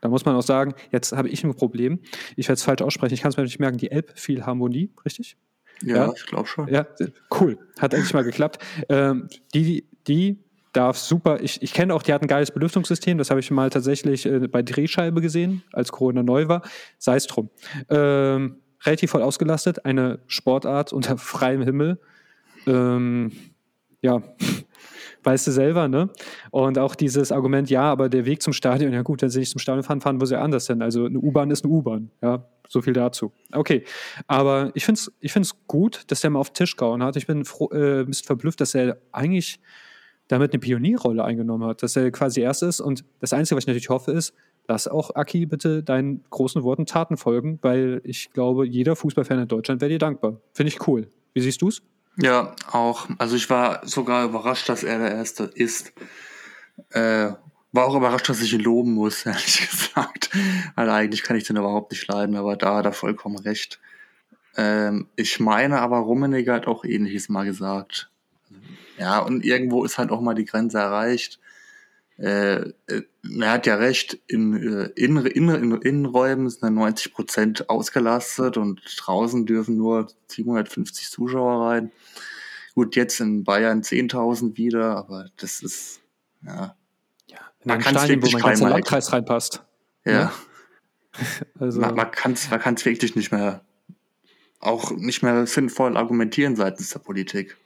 da muss man auch sagen, jetzt habe ich ein Problem. Ich werde es falsch aussprechen, ich kann es mir nicht merken, die Elbphilharmonie, richtig? Ja, ja? ich glaube schon. Ja, cool. Hat endlich mal geklappt. Ähm, die, die darf super, ich, ich kenne auch, die hat ein geiles Belüftungssystem, das habe ich mal tatsächlich äh, bei Drehscheibe gesehen, als Corona neu war. Sei es drum. Ähm, relativ voll ausgelastet, eine Sportart unter freiem Himmel. Ähm, ja, weißt du selber, ne? Und auch dieses Argument, ja, aber der Weg zum Stadion, ja gut, wenn sie nicht zum Stadion fahren, fahren wo sie anders hin. Also eine U-Bahn ist eine U-Bahn, ja, so viel dazu. Okay, aber ich finde es ich find's gut, dass der mal auf den Tisch gehauen hat. Ich bin froh, äh, ein bisschen verblüfft, dass er eigentlich damit eine Pionierrolle eingenommen hat, dass er quasi erst ist. Und das Einzige, was ich natürlich hoffe, ist, lass auch Aki bitte deinen großen Worten Taten folgen, weil ich glaube, jeder Fußballfan in Deutschland wäre dir dankbar. Finde ich cool. Wie siehst du es? Ja, auch. Also ich war sogar überrascht, dass er der Erste ist. Äh, war auch überrascht, dass ich ihn loben muss, ehrlich gesagt. Weil eigentlich kann ich den überhaupt nicht leiden, aber da hat er vollkommen recht. Ähm, ich meine aber, Rummenigge hat auch ähnliches mal gesagt. Ja, und irgendwo ist halt auch mal die Grenze erreicht. Äh, äh, er hat ja recht, in, äh, in, in, in Innenräumen sind 90 Prozent ausgelastet und draußen dürfen nur 750 Zuschauer rein. Gut, jetzt in Bayern 10.000 wieder, aber das ist, ja. ja man kann es wirklich wo mein ganzer Landkreis reinpasst. Ja. ja. also. Man, man kann es man kann's wirklich nicht mehr, auch nicht mehr sinnvoll argumentieren seitens der Politik.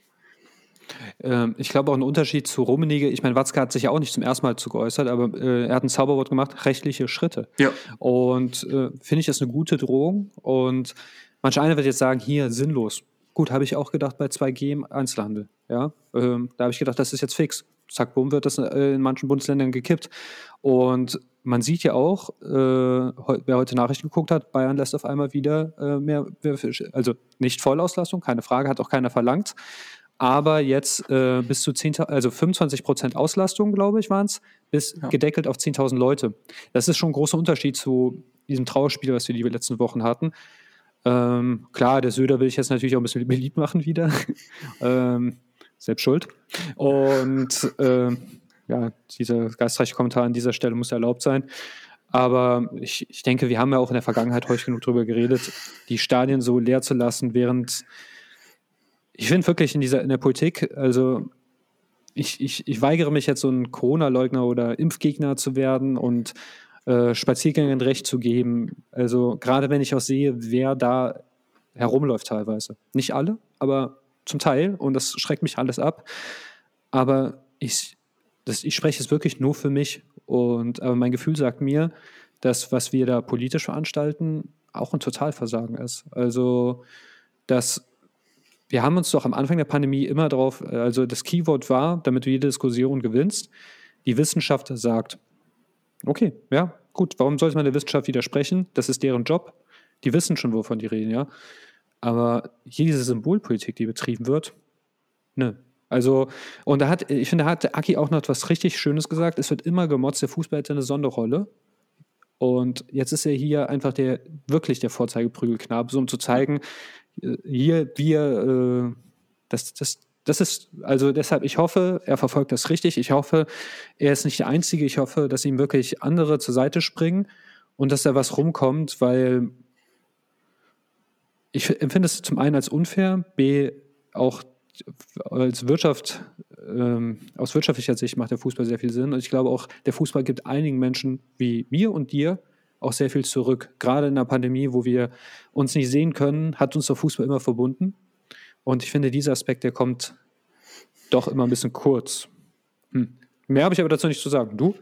Ähm, ich glaube auch ein Unterschied zu Rummenigge, ich meine, Watzke hat sich ja auch nicht zum ersten Mal zu geäußert, aber äh, er hat ein Zauberwort gemacht, rechtliche Schritte. Ja. Und äh, finde ich das eine gute Drohung. Und manch einer wird jetzt sagen, hier, sinnlos. Gut, habe ich auch gedacht bei 2G im Einzelhandel. Ja? Ähm, da habe ich gedacht, das ist jetzt fix. Zack, bumm, wird das äh, in manchen Bundesländern gekippt. Und man sieht ja auch, äh, wer heute Nachrichten geguckt hat, Bayern lässt auf einmal wieder äh, mehr, also nicht Vollauslastung, keine Frage, hat auch keiner verlangt aber jetzt äh, bis zu 10, also 25 Prozent Auslastung, glaube ich, waren es, bis ja. gedeckelt auf 10.000 Leute. Das ist schon ein großer Unterschied zu diesem Trauerspiel, was wir die letzten Wochen hatten. Ähm, klar, der Söder will ich jetzt natürlich auch ein bisschen beliebt machen wieder. ähm, selbst schuld. Und äh, ja, dieser geistreiche Kommentar an dieser Stelle muss erlaubt sein. Aber ich, ich denke, wir haben ja auch in der Vergangenheit häufig genug darüber geredet, die Stadien so leer zu lassen, während ich finde wirklich in dieser in der Politik, also ich, ich, ich weigere mich jetzt so ein Corona-Leugner oder Impfgegner zu werden und äh, Spaziergängern Recht zu geben. Also gerade wenn ich auch sehe, wer da herumläuft teilweise. Nicht alle, aber zum Teil und das schreckt mich alles ab. Aber ich, das, ich spreche es wirklich nur für mich und aber mein Gefühl sagt mir, dass was wir da politisch veranstalten, auch ein Totalversagen ist. Also dass wir haben uns doch am Anfang der Pandemie immer darauf, äh, also das Keyword war, damit du jede Diskussion gewinnst, die Wissenschaft sagt, okay, ja, gut, warum sollte man der Wissenschaft widersprechen? Das ist deren Job. Die wissen schon, wovon die reden, ja. Aber hier diese Symbolpolitik, die betrieben wird, ne. Also, und da hat, ich finde, da hat Aki auch noch etwas richtig Schönes gesagt. Es wird immer gemotzt, der Fußball hat eine Sonderrolle. Und jetzt ist er hier einfach der, wirklich der Vorzeigeprügelknabe, so um zu zeigen, hier, wir, äh, das, das, das ist, also deshalb, ich hoffe, er verfolgt das richtig. Ich hoffe, er ist nicht der Einzige. Ich hoffe, dass ihm wirklich andere zur Seite springen und dass da was rumkommt, weil ich empfinde es zum einen als unfair, b auch als Wirtschaft, ähm, aus wirtschaftlicher Sicht macht der Fußball sehr viel Sinn. Und ich glaube auch, der Fußball gibt einigen Menschen wie mir und dir auch sehr viel zurück. Gerade in der Pandemie, wo wir uns nicht sehen können, hat uns der Fußball immer verbunden. Und ich finde, dieser Aspekt, der kommt doch immer ein bisschen kurz. Hm. Mehr habe ich aber dazu nicht zu sagen. Du?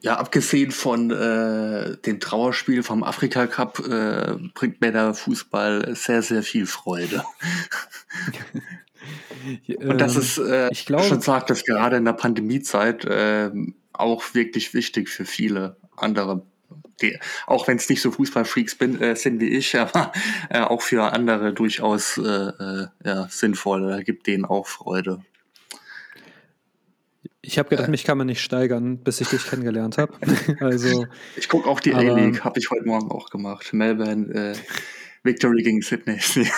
Ja, abgesehen von äh, dem Trauerspiel vom Afrika Cup äh, bringt mir der Fußball sehr, sehr viel Freude. Und das ähm, ist, äh, ich glaube, schon sagt, dass gerade in der Pandemiezeit äh, auch wirklich wichtig für viele andere die, auch wenn es nicht so Fußballfreaks bin, äh, sind wie ich, aber äh, auch für andere durchaus äh, äh, ja, sinnvoll. Da gibt denen auch Freude. Ich habe gedacht, äh. mich kann man nicht steigern, bis ich dich kennengelernt habe. also, ich gucke auch die A-League, habe ich heute Morgen auch gemacht. Melbourne, äh, Victory gegen Sydney.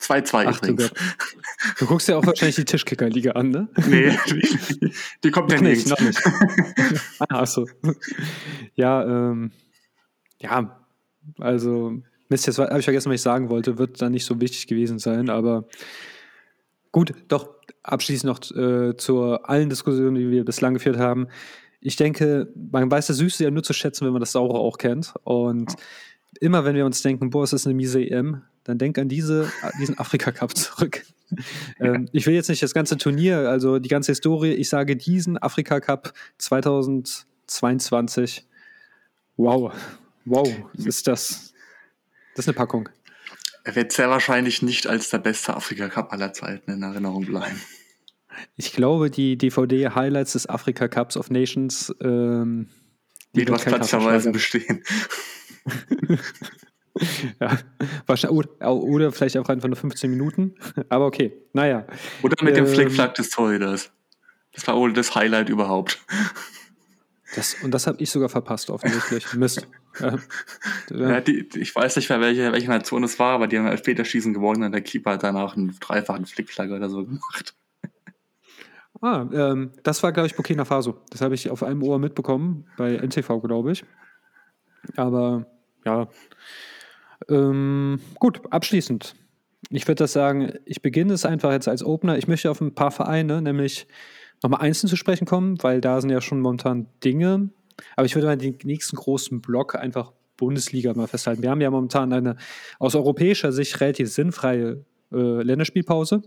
2-2 übrigens. Du, du, guckst ja auch wahrscheinlich die Tischkicker-Liga an, ne? Nee, die kommt ja nicht. Noch nicht. ah, achso. Ja, ähm, ja, also, Mist, jetzt habe ich vergessen, was ich sagen wollte, wird da nicht so wichtig gewesen sein, aber gut, doch abschließend noch äh, zu allen Diskussionen, die wir bislang geführt haben. Ich denke, man weiß das Süße ja nur zu schätzen, wenn man das Saure auch kennt. Und immer wenn wir uns denken, boah, es ist eine miese EM, dann denk an diese, diesen Afrika-Cup zurück. ähm, ich will jetzt nicht das ganze Turnier, also die ganze Historie, ich sage diesen Afrika-Cup 2022. Wow, wow, ist das. Das ist eine Packung. Er wird sehr wahrscheinlich nicht als der beste Afrika-Cup aller Zeiten in Erinnerung bleiben. Ich glaube, die DVD-Highlights des Afrika Cups of Nations ähm, die wird platzerweise bestehen. ja, wahrscheinlich, oder vielleicht auch einfach nur 15 Minuten. Aber okay, naja. Oder mit ähm, dem Flickflack des Torhüters. Das war wohl das Highlight überhaupt. Das, und das habe ich sogar verpasst, offensichtlich. Mist. Ja. ja die, ich weiß nicht mehr, welche, welche Nation es war, aber die haben später Schießen gewonnen und der Keeper hat danach einen dreifachen Flickflack oder so gemacht. Ah, ähm, das war, glaube ich, Burkina Faso. Das habe ich auf einem Ohr mitbekommen, bei NTV, glaube ich. Aber ja, ähm, gut, abschließend. Ich würde das sagen, ich beginne es einfach jetzt als Opener. Ich möchte auf ein paar Vereine, nämlich nochmal einzeln zu sprechen kommen, weil da sind ja schon momentan Dinge. Aber ich würde mal den nächsten großen Block einfach Bundesliga mal festhalten. Wir haben ja momentan eine aus europäischer Sicht relativ sinnfreie äh, Länderspielpause.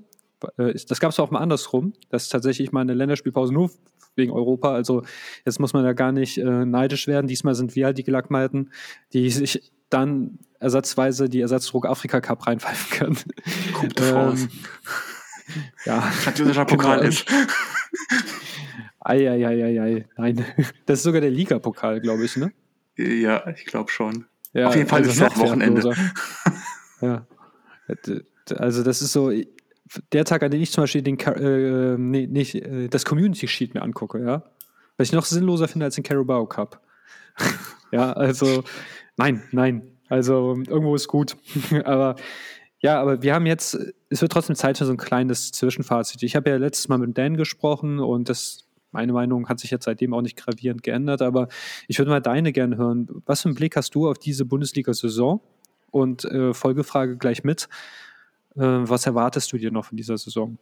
Äh, das gab es auch mal andersrum, dass tatsächlich mal eine Länderspielpause nur wegen Europa. Also jetzt muss man ja gar nicht äh, neidisch werden. Diesmal sind wir halt die Gelackmeiten, die sich dann ersatzweise die Ersatzdruck Afrika Cup reinpfeifen können. Kommt ähm, ja. Französischer Pokal genau. ist. Eieieiei, nein. Das ist sogar der Liga-Pokal, glaube ich, ne? Ja, ich glaube schon. Ja, Auf jeden Fall also ist es noch Wochenende. ja. Also das ist so, der Tag, an dem ich zum Beispiel den, äh, nee, nicht, äh, das Community Sheet mir angucke, ja. Was ich noch sinnloser finde als den Carabao Cup. ja, also Nein, nein. Also irgendwo ist gut. aber ja, aber wir haben jetzt, es wird trotzdem Zeit für so ein kleines Zwischenfazit. Ich habe ja letztes Mal mit Dan gesprochen und das, meine Meinung hat sich jetzt seitdem auch nicht gravierend geändert, aber ich würde mal deine gerne hören. Was für einen Blick hast du auf diese Bundesliga-Saison? Und äh, Folgefrage gleich mit. Äh, was erwartest du dir noch von dieser Saison?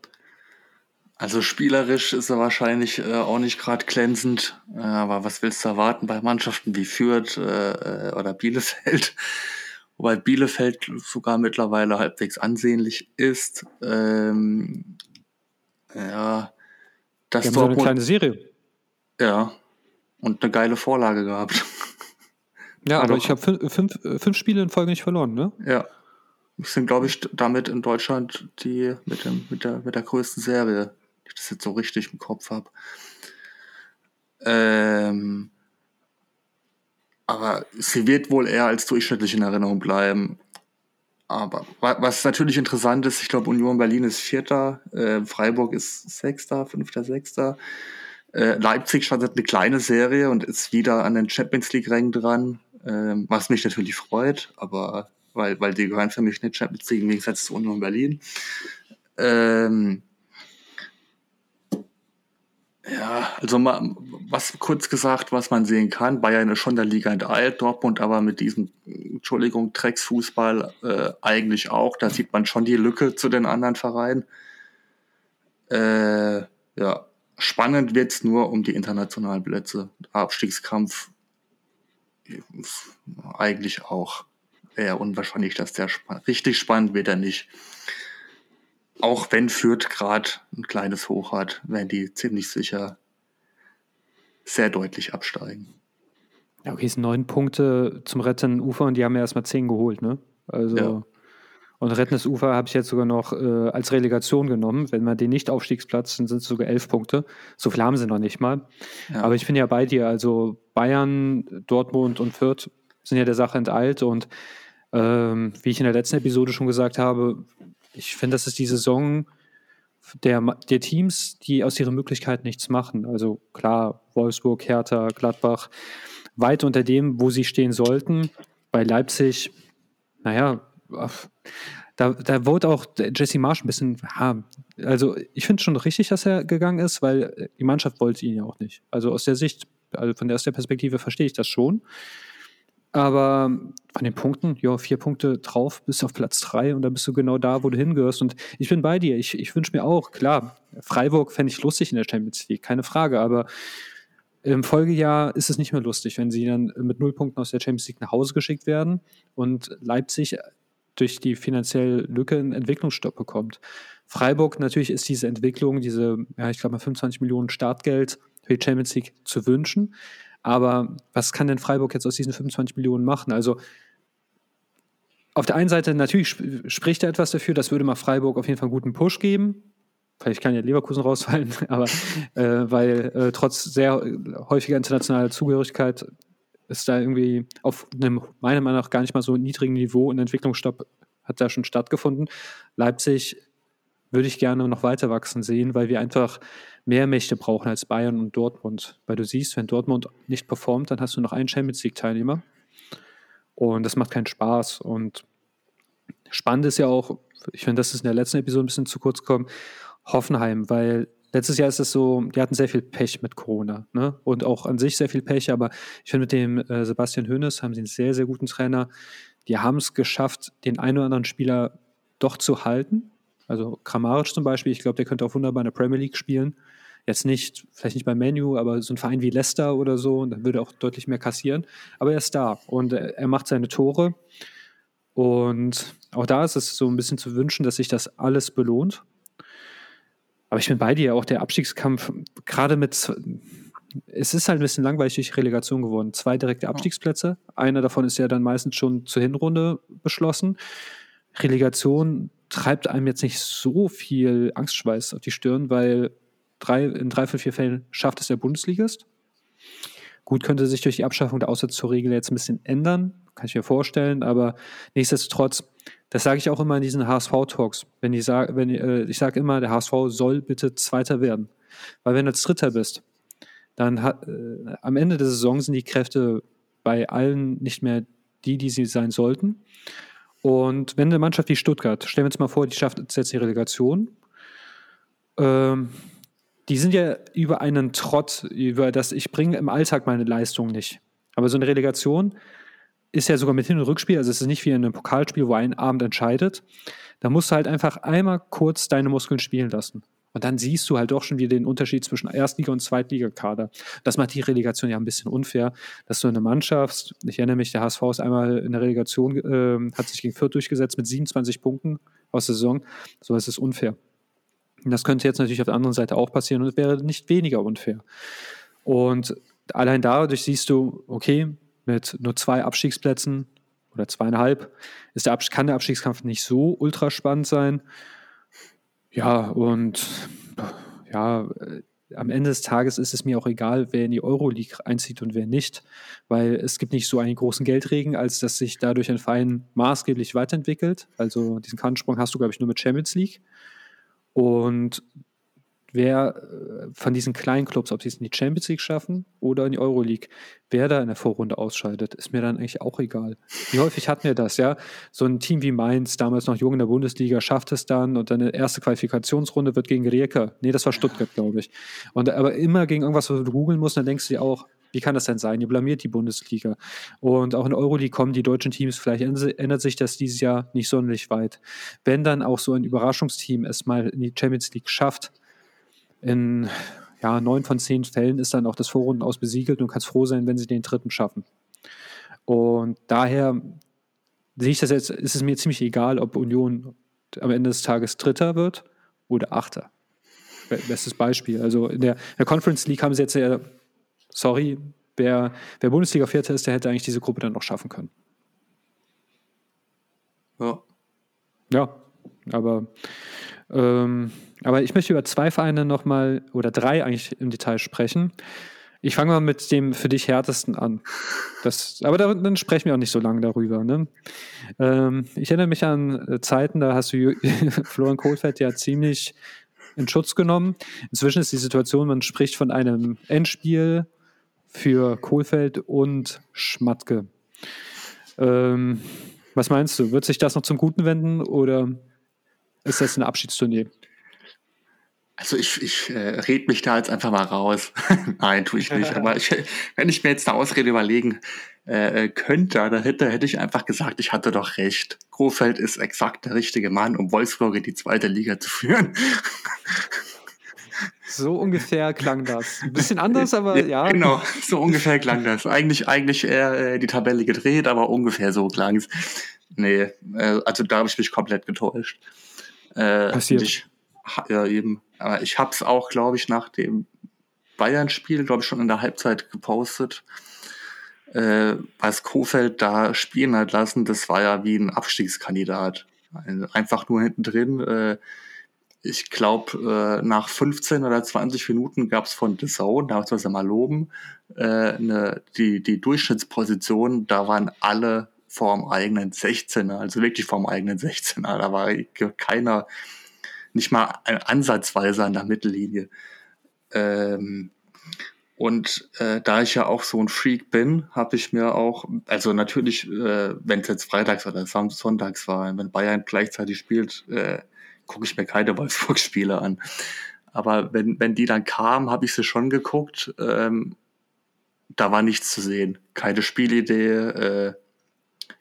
Also spielerisch ist er wahrscheinlich äh, auch nicht gerade glänzend, äh, aber was willst du erwarten bei Mannschaften wie Fürth äh, äh oder Bielefeld? Wobei Bielefeld sogar mittlerweile halbwegs ansehnlich ist. Ähm, ja, das so eine kleine Serie. Ja, und eine geile Vorlage gehabt. Ja, aber ich habe fünf, fünf, fünf Spiele in Folge nicht verloren, ne? Ja. Sind, glaube ich, damit in Deutschland die mit, dem, mit, der, mit der größten Serie ich das jetzt so richtig im Kopf habe. Ähm, aber sie wird wohl eher als durchschnittlich in Erinnerung bleiben. Aber was natürlich interessant ist, ich glaube, Union Berlin ist Vierter, äh, Freiburg ist Sechster, Fünfter, Sechster. Äh, Leipzig startet eine kleine Serie und ist wieder an den Champions League-Rängen dran, äh, was mich natürlich freut, aber weil, weil die gehören für mich nicht Champions League im Gegensatz zu Union Berlin. Ähm, ja, also mal, was kurz gesagt, was man sehen kann, Bayern ist schon der Liga enteilt, Dortmund aber mit diesem, Entschuldigung, Drecksfußball äh, eigentlich auch. Da sieht man schon die Lücke zu den anderen Vereinen. Äh, ja, spannend wird's nur um die internationalen Plätze. Abstiegskampf eigentlich auch eher unwahrscheinlich, dass der spa richtig spannend wird er nicht auch wenn Fürth gerade ein kleines Hoch hat, werden die ziemlich sicher sehr deutlich absteigen. Ja, okay, es sind neun Punkte zum rettenden Ufer und die haben ja erstmal zehn geholt, ne? Also. Ja. Und rettendes Ufer habe ich jetzt sogar noch äh, als Relegation genommen. Wenn man den Nicht-Aufstiegsplatz, dann sind es sogar elf Punkte. So viel haben sie noch nicht mal. Ja. Aber ich bin ja bei dir. Also Bayern, Dortmund und Fürth sind ja der Sache enteilt. Und ähm, wie ich in der letzten Episode schon gesagt habe, ich finde, das ist die Saison der, der Teams, die aus ihren Möglichkeiten nichts machen. Also klar, Wolfsburg, Hertha, Gladbach, weit unter dem, wo sie stehen sollten. Bei Leipzig, naja, da, da wurde auch Jesse Marsch ein bisschen, ja, also ich finde schon richtig, dass er gegangen ist, weil die Mannschaft wollte ihn ja auch nicht. Also aus der Sicht, also von der, aus der Perspektive verstehe ich das schon. Aber von den Punkten, ja, vier Punkte drauf, bist auf Platz drei und dann bist du genau da, wo du hingehörst. Und ich bin bei dir. Ich, ich wünsche mir auch, klar, Freiburg fände ich lustig in der Champions League, keine Frage, aber im Folgejahr ist es nicht mehr lustig, wenn sie dann mit null Punkten aus der Champions League nach Hause geschickt werden und Leipzig durch die finanzielle Lücke einen Entwicklungsstopp bekommt. Freiburg natürlich ist diese Entwicklung, diese, ja, ich glaube mal 25 Millionen Startgeld für die Champions League zu wünschen. Aber was kann denn Freiburg jetzt aus diesen 25 Millionen machen? Also auf der einen Seite natürlich sp spricht er etwas dafür, das würde mal Freiburg auf jeden Fall einen guten Push geben. Vielleicht kann ja Leverkusen rausfallen, aber äh, weil äh, trotz sehr häufiger internationaler Zugehörigkeit ist da irgendwie auf einem meiner Meinung nach gar nicht mal so niedrigen Niveau ein Entwicklungsstopp hat da schon stattgefunden. Leipzig würde ich gerne noch weiter wachsen sehen, weil wir einfach mehr Mächte brauchen als Bayern und Dortmund. Weil du siehst, wenn Dortmund nicht performt, dann hast du noch einen Champions League-Teilnehmer. Und das macht keinen Spaß. Und spannend ist ja auch, ich finde, das ist in der letzten Episode ein bisschen zu kurz gekommen, Hoffenheim, weil letztes Jahr ist es so, die hatten sehr viel Pech mit Corona ne? und auch an sich sehr viel Pech, aber ich finde, mit dem äh, Sebastian Hoeneß haben sie einen sehr, sehr guten Trainer. Die haben es geschafft, den einen oder anderen Spieler doch zu halten. Also Kramaric zum Beispiel, ich glaube, der könnte auch wunderbar in der Premier League spielen. Jetzt nicht, vielleicht nicht bei Menu, aber so ein Verein wie Leicester oder so, dann würde er auch deutlich mehr kassieren. Aber er ist da und er macht seine Tore. Und auch da ist es so ein bisschen zu wünschen, dass sich das alles belohnt. Aber ich bin bei dir, auch der Abstiegskampf, gerade mit, es ist halt ein bisschen langweilig durch Relegation geworden. Zwei direkte Abstiegsplätze. Einer davon ist ja dann meistens schon zur Hinrunde beschlossen. Relegation treibt einem jetzt nicht so viel Angstschweiß auf die Stirn, weil drei, in drei von vier Fällen schafft es der Bundesligist. Gut, könnte sich durch die Abschaffung der Auswärtstorregel jetzt ein bisschen ändern, kann ich mir vorstellen, aber nichtsdestotrotz das sage ich auch immer in diesen HSV-Talks. Wenn ich sage, wenn äh, ich sage immer, der HSV soll bitte Zweiter werden. Weil wenn du als Dritter bist, dann hat, äh, am Ende der Saison sind die Kräfte bei allen nicht mehr die, die sie sein sollten. Und wenn eine Mannschaft wie Stuttgart, stellen wir uns mal vor, die schafft jetzt die Relegation, ähm, die sind ja über einen Trott, über das ich bringe im Alltag meine Leistung nicht. Aber so eine Relegation, ist ja sogar mit Hin- und Rückspiel, also es ist nicht wie in einem Pokalspiel, wo ein Abend entscheidet. Da musst du halt einfach einmal kurz deine Muskeln spielen lassen. Und dann siehst du halt doch schon wieder den Unterschied zwischen Erstliga- und Zweitligakader. Das macht die Relegation ja ein bisschen unfair, dass du eine Mannschaft, ich erinnere mich, der HSV ist einmal in der Relegation, äh, hat sich gegen Fürth durchgesetzt mit 27 Punkten aus der Saison. So ist es unfair. Und das könnte jetzt natürlich auf der anderen Seite auch passieren und es wäre nicht weniger unfair. Und allein dadurch siehst du, okay, mit nur zwei Abstiegsplätzen oder zweieinhalb ist der kann der Abstiegskampf nicht so ultra spannend sein. Ja, und ja, äh, am Ende des Tages ist es mir auch egal, wer in die Euroleague einzieht und wer nicht, weil es gibt nicht so einen großen Geldregen, als dass sich dadurch ein Verein maßgeblich weiterentwickelt. Also diesen Quantensprung hast du, glaube ich, nur mit Champions League. Und wer äh, von diesen kleinen Clubs, ob sie es in die Champions League schaffen oder in die Euroleague, wer da in der Vorrunde ausscheidet, ist mir dann eigentlich auch egal. Wie häufig hatten wir das, ja? So ein Team wie Mainz, damals noch jung in der Bundesliga, schafft es dann und dann eine erste Qualifikationsrunde wird gegen Rijeka. Nee, das war Stuttgart, glaube ich. Und aber immer gegen irgendwas, was du googeln musst, dann denkst du dir auch, wie kann das denn sein? Ihr blamiert die Bundesliga. Und auch in Euroleague kommen die deutschen Teams, vielleicht ändert sich das dieses Jahr nicht sonderlich weit. Wenn dann auch so ein Überraschungsteam es mal in die Champions League schafft, in ja, neun von zehn Fällen ist dann auch das Vorrunden aus besiegelt und kannst froh sein, wenn sie den dritten schaffen. Und daher sehe ich das jetzt, ist es mir ziemlich egal, ob Union am Ende des Tages Dritter wird oder Achter. Bestes Beispiel. Also in der, in der Conference League haben sie jetzt ja sorry, wer, wer Bundesliga-Vierter ist, der hätte eigentlich diese Gruppe dann noch schaffen können. Ja. Ja, aber, ähm, aber ich möchte über zwei Vereine nochmal, oder drei eigentlich im Detail sprechen. Ich fange mal mit dem für dich härtesten an. Das, aber da, dann sprechen wir auch nicht so lange darüber. Ne? Ähm, ich erinnere mich an äh, Zeiten, da hast du Florian Kohlfeld ja ziemlich in Schutz genommen. Inzwischen ist die Situation, man spricht von einem Endspiel für Kohlfeld und Schmatke. Ähm, was meinst du? Wird sich das noch zum Guten wenden oder ist das eine Abschiedstournee? Also ich, ich äh, red mich da jetzt einfach mal raus. Nein, tue ich nicht. Aber ich, wenn ich mir jetzt eine Ausrede überlegen äh, könnte, dann hätte, hätte ich einfach gesagt, ich hatte doch recht. Krofeld ist exakt der richtige Mann, um Wolfsburg in die zweite Liga zu führen. So ungefähr klang das. Ein bisschen anders, aber ja. Genau, so ungefähr klang das. Eigentlich, eigentlich eher äh, die Tabelle gedreht, aber ungefähr so klang es. Nee, äh, also da habe ich mich komplett getäuscht. Äh, Passiert. Ich, ja, eben. Aber ich habe es auch, glaube ich, nach dem Bayern-Spiel, glaube ich, schon in der Halbzeit gepostet. Äh, was Kofeld da spielen hat lassen, das war ja wie ein Abstiegskandidat. Einfach nur hinten drin. Äh, ich glaube, äh, nach 15 oder 20 Minuten gab es von Zone, da muss man mal loben, äh, ne, die, die Durchschnittsposition, da waren alle vorm eigenen 16er, also wirklich vorm eigenen 16er. Da war keiner, nicht mal ansatzweise an der Mittellinie. Ähm, und äh, da ich ja auch so ein Freak bin, habe ich mir auch, also natürlich, äh, wenn es jetzt freitags oder sonntags war, wenn Bayern gleichzeitig spielt, äh, gucke ich mir keine Wolfsburg-Spiele an. Aber wenn, wenn die dann kamen, habe ich sie schon geguckt. Ähm, da war nichts zu sehen. Keine Spielidee, äh,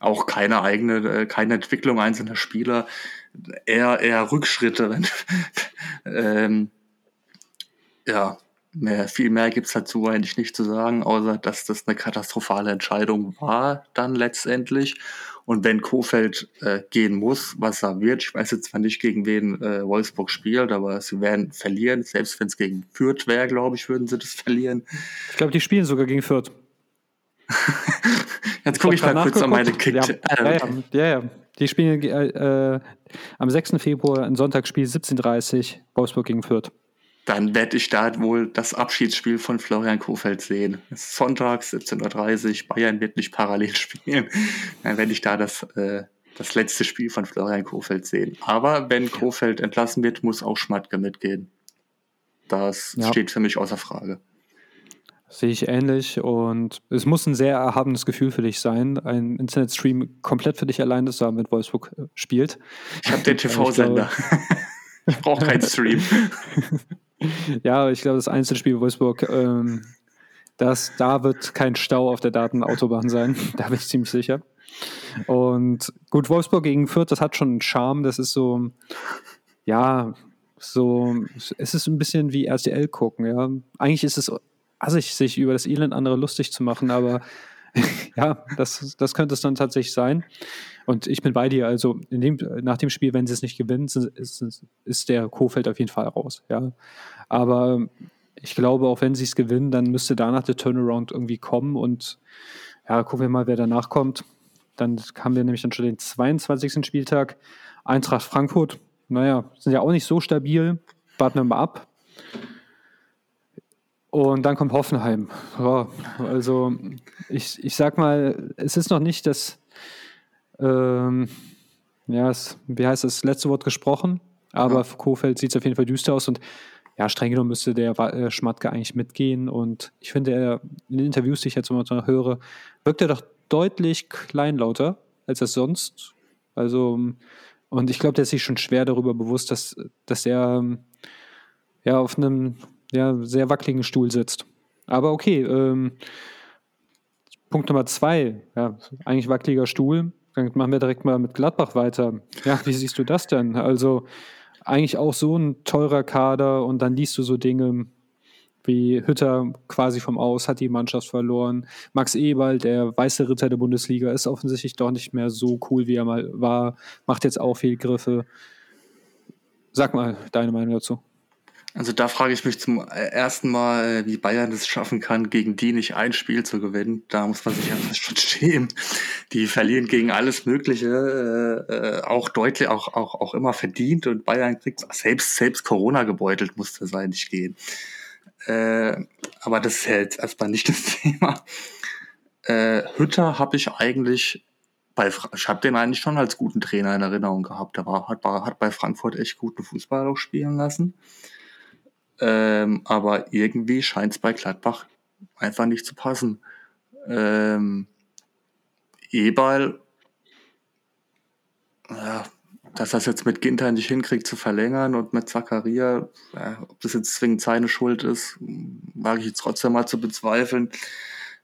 auch keine eigene, äh, keine Entwicklung einzelner Spieler, eher, eher Rückschritte. ähm, ja, mehr, viel mehr gibt's dazu eigentlich nicht zu sagen, außer dass das eine katastrophale Entscheidung war dann letztendlich. Und wenn Kofeld äh, gehen muss, was er wird, ich weiß jetzt zwar nicht, gegen wen äh, Wolfsburg spielt, aber sie werden verlieren. Selbst wenn es gegen Fürth wäre, glaube ich, würden sie das verlieren. Ich glaube, die spielen sogar gegen Fürth. Jetzt gucke ich, mal kurz an meine Kick. Ja, ja, ja, ja, Die spielen äh, äh, am 6. Februar ein Sonntagsspiel 17.30 Wolfsburg gegen Fürth dann werde ich da wohl das Abschiedsspiel von Florian Kofeld sehen. Sonntags 17.30 Uhr, Bayern wird nicht parallel spielen. Dann werde ich da das, äh, das letzte Spiel von Florian Kofeld sehen. Aber wenn Kofeld entlassen wird, muss auch Schmatke mitgehen. Das ja. steht für mich außer Frage. Sehe ich ähnlich und es muss ein sehr erhabenes Gefühl für dich sein, einen Internetstream komplett für dich allein zu haben, wenn Wolfsburg äh, spielt. Ich habe den TV-Sender. ich brauche keinen Stream. ja, ich glaube, das Einzelspiel Wolfsburg, ähm, das, da wird kein Stau auf der Datenautobahn sein. da bin ich ziemlich sicher. Und gut, Wolfsburg gegen Fürth, das hat schon einen Charme. Das ist so, ja, so, es ist ein bisschen wie RTL gucken, ja. Eigentlich ist es assig, sich über das Elend andere lustig zu machen, aber ja, das, das könnte es dann tatsächlich sein. Und ich bin bei dir. Also dem, nach dem Spiel, wenn sie es nicht gewinnen, ist, ist der Kofeld auf jeden Fall raus. Ja. Aber ich glaube, auch wenn sie es gewinnen, dann müsste danach der Turnaround irgendwie kommen. Und ja, gucken wir mal, wer danach kommt. Dann haben wir nämlich dann schon den 22. Spieltag. Eintracht Frankfurt, naja, sind ja auch nicht so stabil. Warten wir mal ab. Und dann kommt Hoffenheim. Ja, also ich, ich sag mal, es ist noch nicht das, ähm, ja, es, wie heißt das, letzte Wort gesprochen, aber ja. für Kofeld sieht es auf jeden Fall düster aus und ja, streng genommen müsste der äh, Schmatke eigentlich mitgehen und ich finde, er, in den Interviews, die ich jetzt immer höre, wirkt er doch deutlich kleinlauter als er sonst. Also, und ich glaube, der ist sich schon schwer darüber bewusst, dass, dass er ja auf einem ja, sehr wackeligen Stuhl sitzt. Aber okay, ähm, Punkt Nummer zwei, ja, eigentlich wackeliger Stuhl. Dann machen wir direkt mal mit Gladbach weiter. Ja, wie siehst du das denn? Also eigentlich auch so ein teurer Kader und dann liest du so Dinge wie Hütter quasi vom Aus, hat die Mannschaft verloren. Max Eberl, der weiße Ritter der Bundesliga, ist offensichtlich doch nicht mehr so cool, wie er mal war, macht jetzt auch Fehlgriffe. Sag mal deine Meinung dazu. Also da frage ich mich zum ersten Mal, wie Bayern es schaffen kann, gegen die nicht ein Spiel zu gewinnen. Da muss man sich ja schon schämen. Die verlieren gegen alles Mögliche, äh, äh, auch deutlich, auch, auch, auch immer verdient und Bayern kriegt selbst, selbst Corona gebeutelt musste sein, nicht gehen. Äh, aber das ist ja jetzt erstmal nicht das Thema. Äh, Hütter habe ich eigentlich bei, ich habe den eigentlich schon als guten Trainer in Erinnerung gehabt. Der war, hat, hat bei Frankfurt echt guten Fußball auch spielen lassen. Ähm, aber irgendwie scheint es bei Gladbach einfach nicht zu passen. Ähm, Eberl, ja, dass das jetzt mit Ginter nicht hinkriegt zu verlängern und mit Zakaria, ja, ob das jetzt zwingend seine Schuld ist, wage ich jetzt trotzdem mal zu bezweifeln.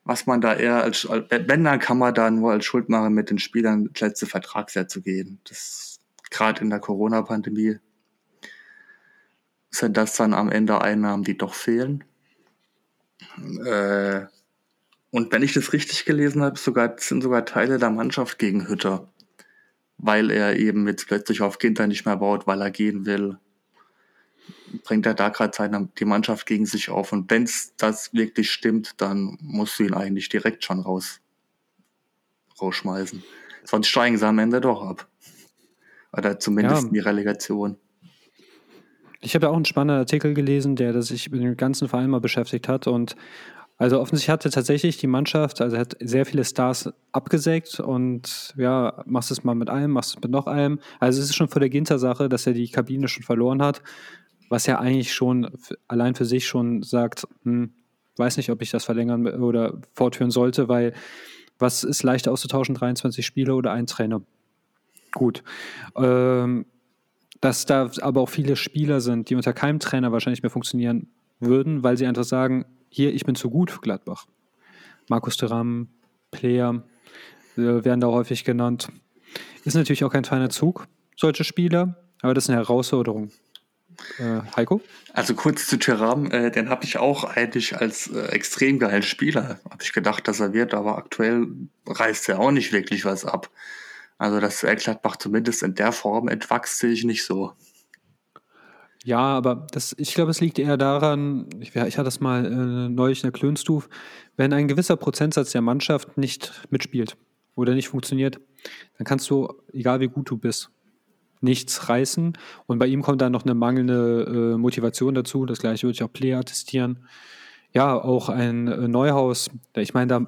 Was man da eher als, wenn, dann kann man da nur als Schuld machen, mit den Spielern letzte Vertragsjahr zu gehen. Das gerade in der Corona-Pandemie sind das dann am Ende Einnahmen, die doch fehlen. Äh, und wenn ich das richtig gelesen habe, sogar, sind sogar Teile der Mannschaft gegen Hütter, weil er eben jetzt plötzlich auf Kinder nicht mehr baut, weil er gehen will. Bringt er da gerade die Mannschaft gegen sich auf. Und wenn das wirklich stimmt, dann musst du ihn eigentlich direkt schon raus, rausschmeißen. Sonst steigen sie am Ende doch ab. Oder zumindest ja. in die Relegation. Ich habe ja auch einen spannenden Artikel gelesen, der sich mit dem ganzen Verein mal beschäftigt hat. Und also offensichtlich hatte tatsächlich die Mannschaft, also hat sehr viele Stars abgesägt und ja, machst es mal mit einem, machst es mit noch einem. Also es ist schon vor der Ginter-Sache, dass er die Kabine schon verloren hat, was ja eigentlich schon allein für sich schon sagt, hm, weiß nicht, ob ich das verlängern oder fortführen sollte, weil was ist leichter auszutauschen, 23 Spiele oder ein Trainer? Gut. Ähm, dass da aber auch viele Spieler sind, die unter keinem Trainer wahrscheinlich mehr funktionieren würden, weil sie einfach sagen, hier, ich bin zu gut für Gladbach. Markus Thuram, Player äh, werden da häufig genannt. Ist natürlich auch kein feiner Zug, solche Spieler, aber das ist eine Herausforderung. Äh, Heiko? Also kurz zu Thuram, äh, den habe ich auch eigentlich als äh, extrem geilen Spieler, habe ich gedacht, dass er wird, aber aktuell reißt er auch nicht wirklich was ab. Also dass Gladbach zumindest in der Form entwachst, sehe ich nicht so. Ja, aber das, ich glaube, es liegt eher daran, ich, ich hatte das mal äh, neulich in der Klönstuf, wenn ein gewisser Prozentsatz der Mannschaft nicht mitspielt oder nicht funktioniert, dann kannst du, egal wie gut du bist, nichts reißen. Und bei ihm kommt dann noch eine mangelnde äh, Motivation dazu. Das gleiche würde ich auch Player attestieren. Ja, auch ein äh, Neuhaus, ich meine,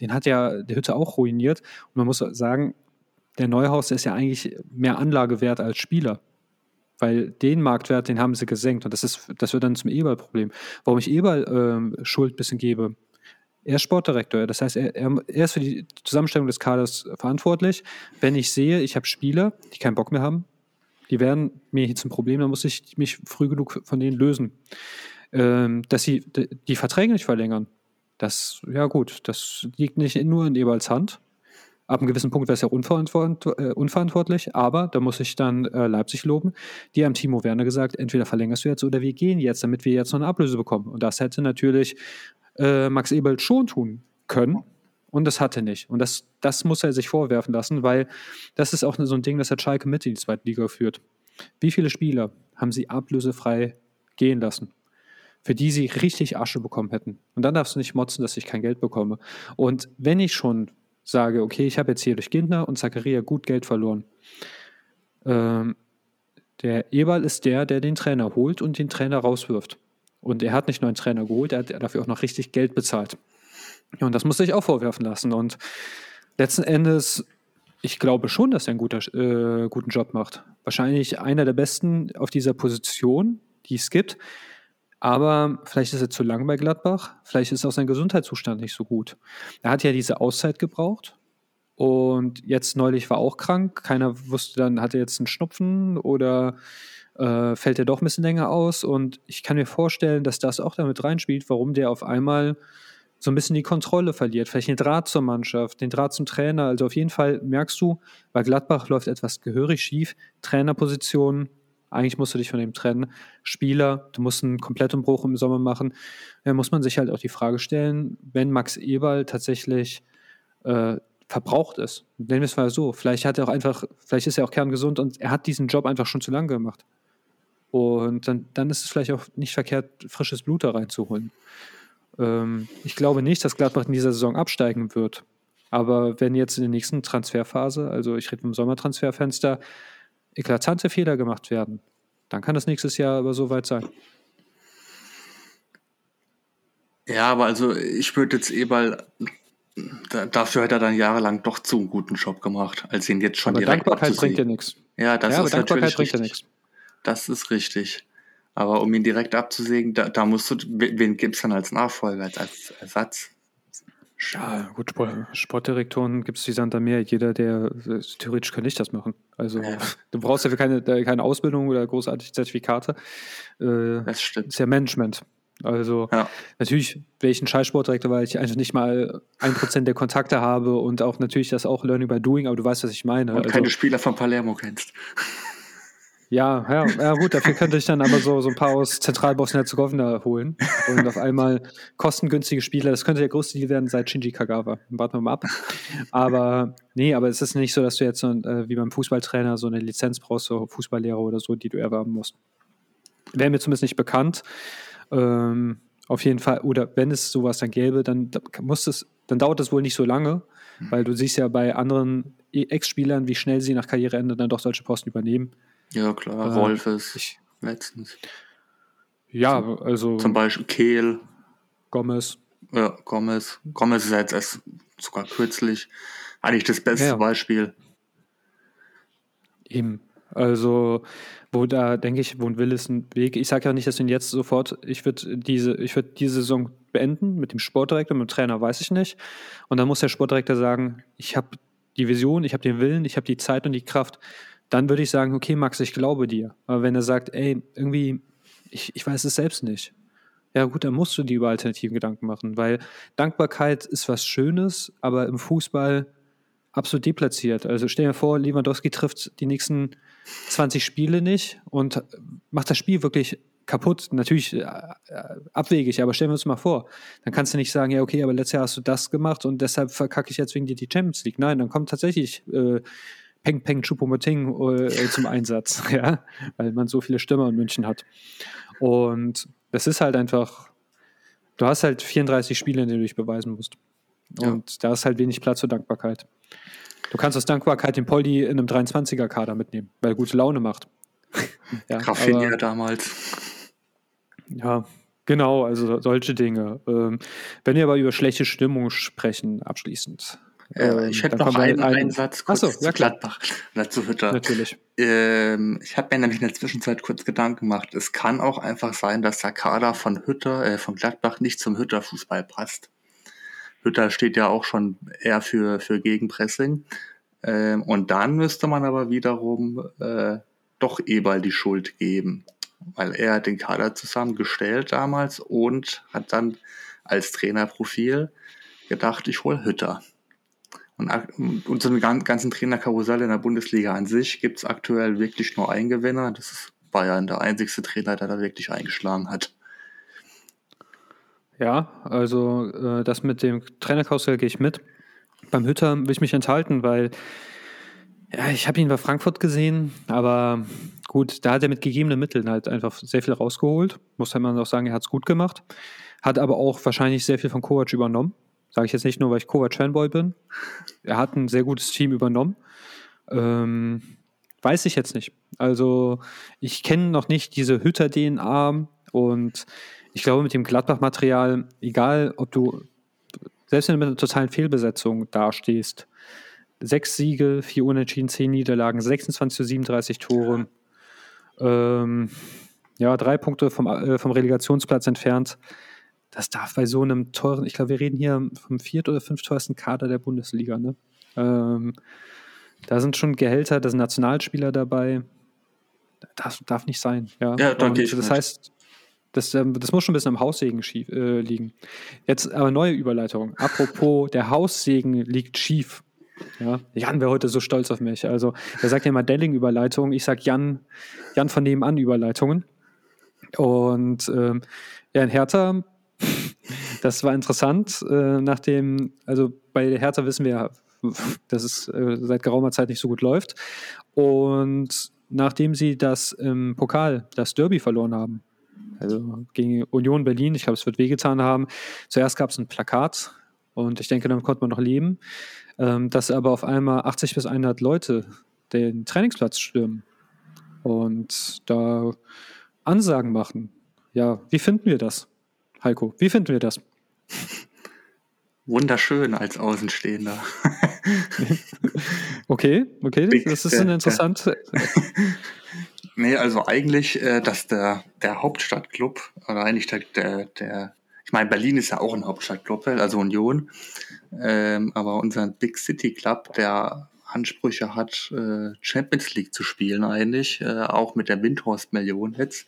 den hat ja der Hütte auch ruiniert. Und man muss sagen, der Neuhaus ist ja eigentlich mehr Anlagewert als Spieler. Weil den Marktwert, den haben sie gesenkt. Und das, ist, das wird dann zum Eberl-Problem. Warum ich Eberl ähm, Schuld ein bisschen gebe, er ist Sportdirektor. Das heißt, er, er, ist für die Zusammenstellung des Kaders verantwortlich. Wenn ich sehe, ich habe Spieler, die keinen Bock mehr haben, die werden mir hier zum Problem, dann muss ich mich früh genug von denen lösen. Ähm, dass sie die Verträge nicht verlängern, das, ja gut, das liegt nicht nur in Eberls Hand, Ab einem gewissen Punkt wäre es ja unverantwort äh, unverantwortlich, aber da muss ich dann äh, Leipzig loben. Die haben Timo Werner gesagt, entweder verlängerst du jetzt oder wir gehen jetzt, damit wir jetzt noch eine Ablöse bekommen. Und das hätte natürlich äh, Max Ebelt schon tun können. Und das hatte nicht. Und das, das muss er sich vorwerfen lassen, weil das ist auch so ein Ding, das hat Schalke mit in die zweite Liga geführt. Wie viele Spieler haben sie ablösefrei gehen lassen? für die sie richtig Asche bekommen hätten. Und dann darfst du nicht motzen, dass ich kein Geld bekomme. Und wenn ich schon sage, okay, ich habe jetzt hier durch Gintner und Zacharia gut Geld verloren. Ähm, der Eberl ist der, der den Trainer holt und den Trainer rauswirft. Und er hat nicht nur einen Trainer geholt, er hat dafür auch noch richtig Geld bezahlt. Und das muss ich auch vorwerfen lassen. Und letzten Endes, ich glaube schon, dass er einen guter, äh, guten Job macht. Wahrscheinlich einer der besten auf dieser Position, die es gibt. Aber vielleicht ist er zu lang bei Gladbach. Vielleicht ist auch sein Gesundheitszustand nicht so gut. Er hat ja diese Auszeit gebraucht. Und jetzt neulich war auch krank. Keiner wusste dann, hat er jetzt einen Schnupfen oder äh, fällt er doch ein bisschen länger aus? Und ich kann mir vorstellen, dass das auch damit reinspielt, warum der auf einmal so ein bisschen die Kontrolle verliert. Vielleicht den Draht zur Mannschaft, den Draht zum Trainer. Also auf jeden Fall merkst du, bei Gladbach läuft etwas gehörig schief. Trainerposition, eigentlich musst du dich von dem trennen. Spieler, du musst einen kompletten Bruch im Sommer machen. Da muss man sich halt auch die Frage stellen, wenn Max Eberl tatsächlich äh, verbraucht ist. Nennen wir es mal so. Vielleicht hat er auch einfach, vielleicht ist er auch kerngesund und er hat diesen Job einfach schon zu lange gemacht. Und dann, dann ist es vielleicht auch nicht verkehrt, frisches Blut da reinzuholen. Ähm, ich glaube nicht, dass Gladbach in dieser Saison absteigen wird. Aber wenn jetzt in der nächsten Transferphase, also ich rede vom Sommertransferfenster, eklatante Fehler gemacht werden, dann kann das nächstes Jahr aber so weit sein. Ja, aber also ich würde jetzt Eberl, dafür hat er dann jahrelang doch zu einen guten Job gemacht, als ihn jetzt schon aber direkt Dankbarkeit bringt ja nichts. Ja, das ja, ist natürlich richtig. Das ist richtig. Aber um ihn direkt abzusägen, da, da musst du, wen gibt's dann als Nachfolger, als, als Ersatz? Ja, gut, Sport, Sportdirektoren gibt es wie Sand am Meer. Jeder, der äh, theoretisch kann ich das machen. Also Ja. du brauchst dafür keine, äh, keine Ausbildung oder großartige Zertifikate. Äh, Das stimmt. ist ja Management. Also Ja. natürlich wäre ich ein Scheißsportdirektor, weil ich einfach nicht mal ein Prozent der Kontakte habe und auch natürlich das auch Learning by Doing, aber du weißt, was ich meine. Und Also, keine Spieler von Palermo kennst. Ja, ja, ja, gut, dafür könnte ich dann aber so, so ein paar aus Zentralbosnien-Herzegowina holen und auf einmal kostengünstige Spieler. Das könnte der größte Deal werden seit Shinji Kagawa. Warten wir mal ab. Aber nee, aber es ist nicht so, dass du jetzt so, äh, wie beim Fußballtrainer so eine Lizenz brauchst, so Fußballlehrer oder so, die du erwerben musst. Wäre mir zumindest nicht bekannt. Ähm, auf jeden Fall, oder wenn es sowas dann gäbe, dann da- muss es, dann dauert es wohl nicht so lange, weil du siehst ja bei anderen Ex-Spielern, wie schnell sie nach Karriereende dann doch solche Posten übernehmen. Ja, klar. Äh, Wolfes. ich- letztens. Ja, also Zum Beispiel Kehl. Gomez. Ja, Gomez. Gomez ist jetzt erst sogar kürzlich eigentlich das beste Ja. Beispiel. Eben. Also, wo da denke ich, wo ein Will ist ein Weg. Ich sage ja nicht, dass ihn jetzt sofort, ich würde diese, ich würde diese Saison beenden mit dem Sportdirektor, mit dem Trainer weiß ich nicht. Und dann muss der Sportdirektor sagen, ich habe die Vision, ich habe den Willen, ich habe die Zeit und die Kraft. Dann würde ich sagen, okay, Max, ich glaube dir. Aber wenn er sagt, ey, irgendwie, ich, ich weiß es selbst nicht. Ja, gut, dann musst du dir über alternativen Gedanken machen, weil Dankbarkeit ist was Schönes, aber im Fußball absolut deplatziert. Also stell dir vor, Lewandowski trifft die nächsten 20 Spiele nicht und macht das Spiel wirklich kaputt. Natürlich äh, äh, abwegig, aber stellen wir uns mal vor. Dann kannst du nicht sagen, ja, okay, aber letztes Jahr hast du das gemacht und deshalb verkacke ich jetzt wegen dir die Champions League. Nein, dann kommt tatsächlich äh, Peng Peng Choupo-Moting äh, zum Einsatz, ja, weil man so viele Stürmer in München hat. Und das ist halt einfach, du hast halt 34 Spiele, in denen du dich beweisen musst. Ja. Und da ist halt wenig Platz für Dankbarkeit. Du kannst aus Dankbarkeit den Poldi in einem 23er-Kader mitnehmen, weil er gute Laune macht. ja, aber- damals. ja, genau, also so- solche Dinge. Ähm, wenn wir aber über schlechte Stimmung sprechen, abschließend. Äh, ähm, ich hätte noch einen, ein- einen Satz kurz so, zu ja. Gladbach. Dazu Hütter. Natürlich. Ähm, ich habe mir nämlich in der Zwischenzeit kurz Gedanken gemacht. Es kann auch einfach sein, dass der Kader von Hütter, äh, von Gladbach nicht zum Hütter-Fußball passt. Hütter steht ja auch schon eher für, für Gegenpressing. Ähm, und dann müsste man aber wiederum äh, doch Eberl die Schuld geben. Weil er hat den Kader zusammengestellt damals und hat dann als Trainerprofil gedacht, ich hole Hütter. Und, und so einen gan- ganzen Trainerkarussell in der Bundesliga an sich gibt es aktuell wirklich nur einen Gewinner. Das ist Bayern, der einzigste Trainer, der da wirklich eingeschlagen hat. Ja, also äh, das mit dem Trainerkarussell gehe ich mit. Beim Hütter will ich mich enthalten, weil ja, ich habe ihn bei Frankfurt gesehen, aber gut, da hat er mit gegebenen Mitteln halt einfach sehr viel rausgeholt. Muss man auch sagen, er hat es gut gemacht. Hat aber auch wahrscheinlich sehr viel von Kovac übernommen. Sage ich jetzt nicht nur, weil ich Kovac-Fanboy bin. Er hat ein sehr gutes Team übernommen. Ähm, weiß ich jetzt nicht. Also ich kenne noch nicht diese Hütter-DNA und ich glaube mit dem Gladbach-Material, egal ob du, selbst wenn du mit einer totalen Fehlbesetzung dastehst, sechs Siege, vier Unentschieden, zehn Niederlagen, 26 zu 37 Tore, ähm, ja, drei Punkte vom, äh, vom Relegationsplatz entfernt. Das darf bei so einem teuren, ich glaube, wir reden hier vom viert- oder fünfteuersten Kader der Bundesliga, ne? Ähm, da sind schon Gehälter, da sind Nationalspieler dabei. Das darf nicht sein. Ja, Ja, da gehe ich das mit. heißt, das, ähm, das muss schon ein bisschen am Haussegen schief, äh, liegen. Jetzt aber neue Überleitung. Apropos, der Haussegen liegt schief. Ja, Jan wäre heute so stolz auf mich. Also, er sagt ja immer Delling-Überleitung. Ich sag Jan, Jan von nebenan Überleitungen. Und ähm, ja, in Hertha, das war interessant. Äh, nachdem, also bei der Hertha wissen wir ja, dass es äh, seit geraumer Zeit nicht so gut läuft. Und nachdem sie das im Pokal, das Derby verloren haben, also gegen Union Berlin, ich glaube, es wird wehgetan haben. Zuerst gab es ein Plakat und ich denke, damit konnte man noch leben, ähm, dass aber auf einmal 80 bis 100 Leute den Trainingsplatz stürmen und da Ansagen machen. Ja, wie finden wir das, Heiko? Wie finden wir das? Wunderschön als Außenstehender. okay, okay, Big, das ist eine interessante. nee, also eigentlich, äh, dass der, der Hauptstadtclub, oder eigentlich der, der, der, ich meine, Berlin ist ja auch ein Hauptstadtclub, also Union, ähm, aber unser Big City Club, der Ansprüche hat, äh, Champions League zu spielen eigentlich, äh, auch mit der Windhorst-Million jetzt,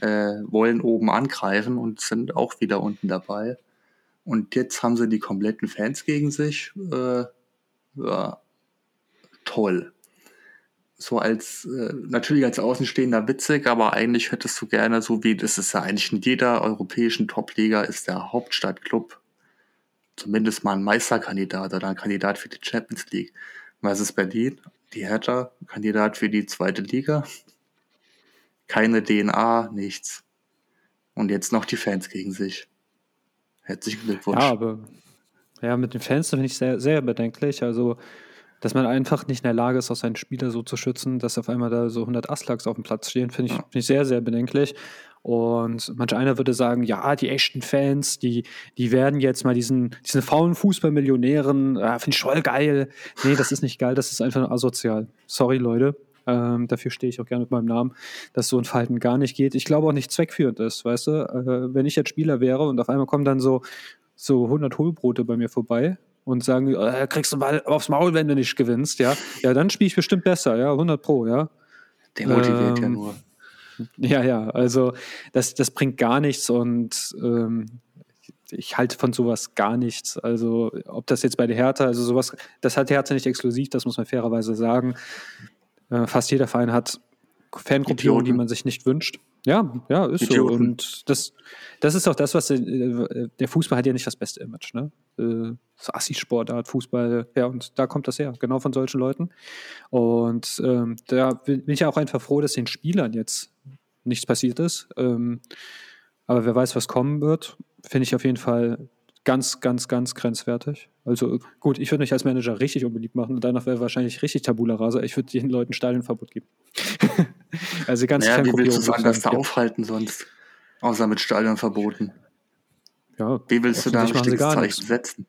äh, wollen oben angreifen und sind auch wieder unten dabei. Und jetzt haben sie die kompletten Fans gegen sich. Äh, ja, toll. So als, äh, natürlich als Außenstehender witzig, aber eigentlich hättest du gerne, so wie das ist ja eigentlich in jeder europäischen Top-Liga, ist der Hauptstadtclub zumindest mal ein Meisterkandidat oder ein Kandidat für die Champions League. Was ist Berlin? Die Hertha, Kandidat für die zweite Liga. Keine DNA, nichts. Und jetzt noch die Fans gegen sich. Herzlichen Glückwunsch. Ja, aber ja, mit den Fans finde ich sehr, sehr bedenklich. Also, dass man einfach nicht in der Lage ist, auch seinen Spieler so zu schützen, dass auf einmal da so 100 Aslaks auf dem Platz stehen, finde ich, find ich sehr, sehr bedenklich. Und manch einer würde sagen, ja, die echten Fans, die, die werden jetzt mal diesen, diesen faulen Fußballmillionären, äh, finde ich voll geil. Nee, das ist nicht geil, das ist einfach asozial. Sorry, Leute. Ähm, dafür stehe ich auch gerne mit meinem Namen, dass so ein Verhalten gar nicht geht. Ich glaube auch nicht zweckführend ist, weißt du? Äh, wenn ich jetzt Spieler wäre und auf einmal kommen dann so, so 100 Hohlbrote bei mir vorbei und sagen, äh, kriegst du mal aufs Maul, wenn du nicht gewinnst, ja? Ja, dann spiele ich bestimmt besser, ja, 100 Pro, ja. Demotiviert ähm, ja nur. Ja, ja, also das, das bringt gar nichts und ähm, ich halte von sowas gar nichts. Also, ob das jetzt bei der Hertha, also sowas, das hat die Hertha nicht exklusiv, das muss man fairerweise sagen. Äh, fast jeder Verein hat Fangruppierungen, die man sich nicht wünscht. Ja, ja, ist Idioten. so. Und das, das ist auch das, was äh, der Fußball hat ja nicht das beste Image, ne? Äh, so Assi-Sportart, Fußball, ja, und da kommt das her, genau von solchen Leuten. Und ähm, da bin ich ja auch einfach froh, dass den Spielern jetzt nichts passiert ist. Ähm, aber wer weiß, was kommen wird, finde ich auf jeden Fall ganz, ganz, ganz grenzwertig. Also gut, ich würde mich als Manager richtig unbeliebt machen und danach wäre wahrscheinlich richtig Tabula rasa. Ich würde den Leuten Stadionverbot geben. also ganz naja, wie willst du es anders da aufhalten sonst? Außer mit Stadionverboten. Ja, wie willst du da ein richtiges Zeichen nichts. setzen?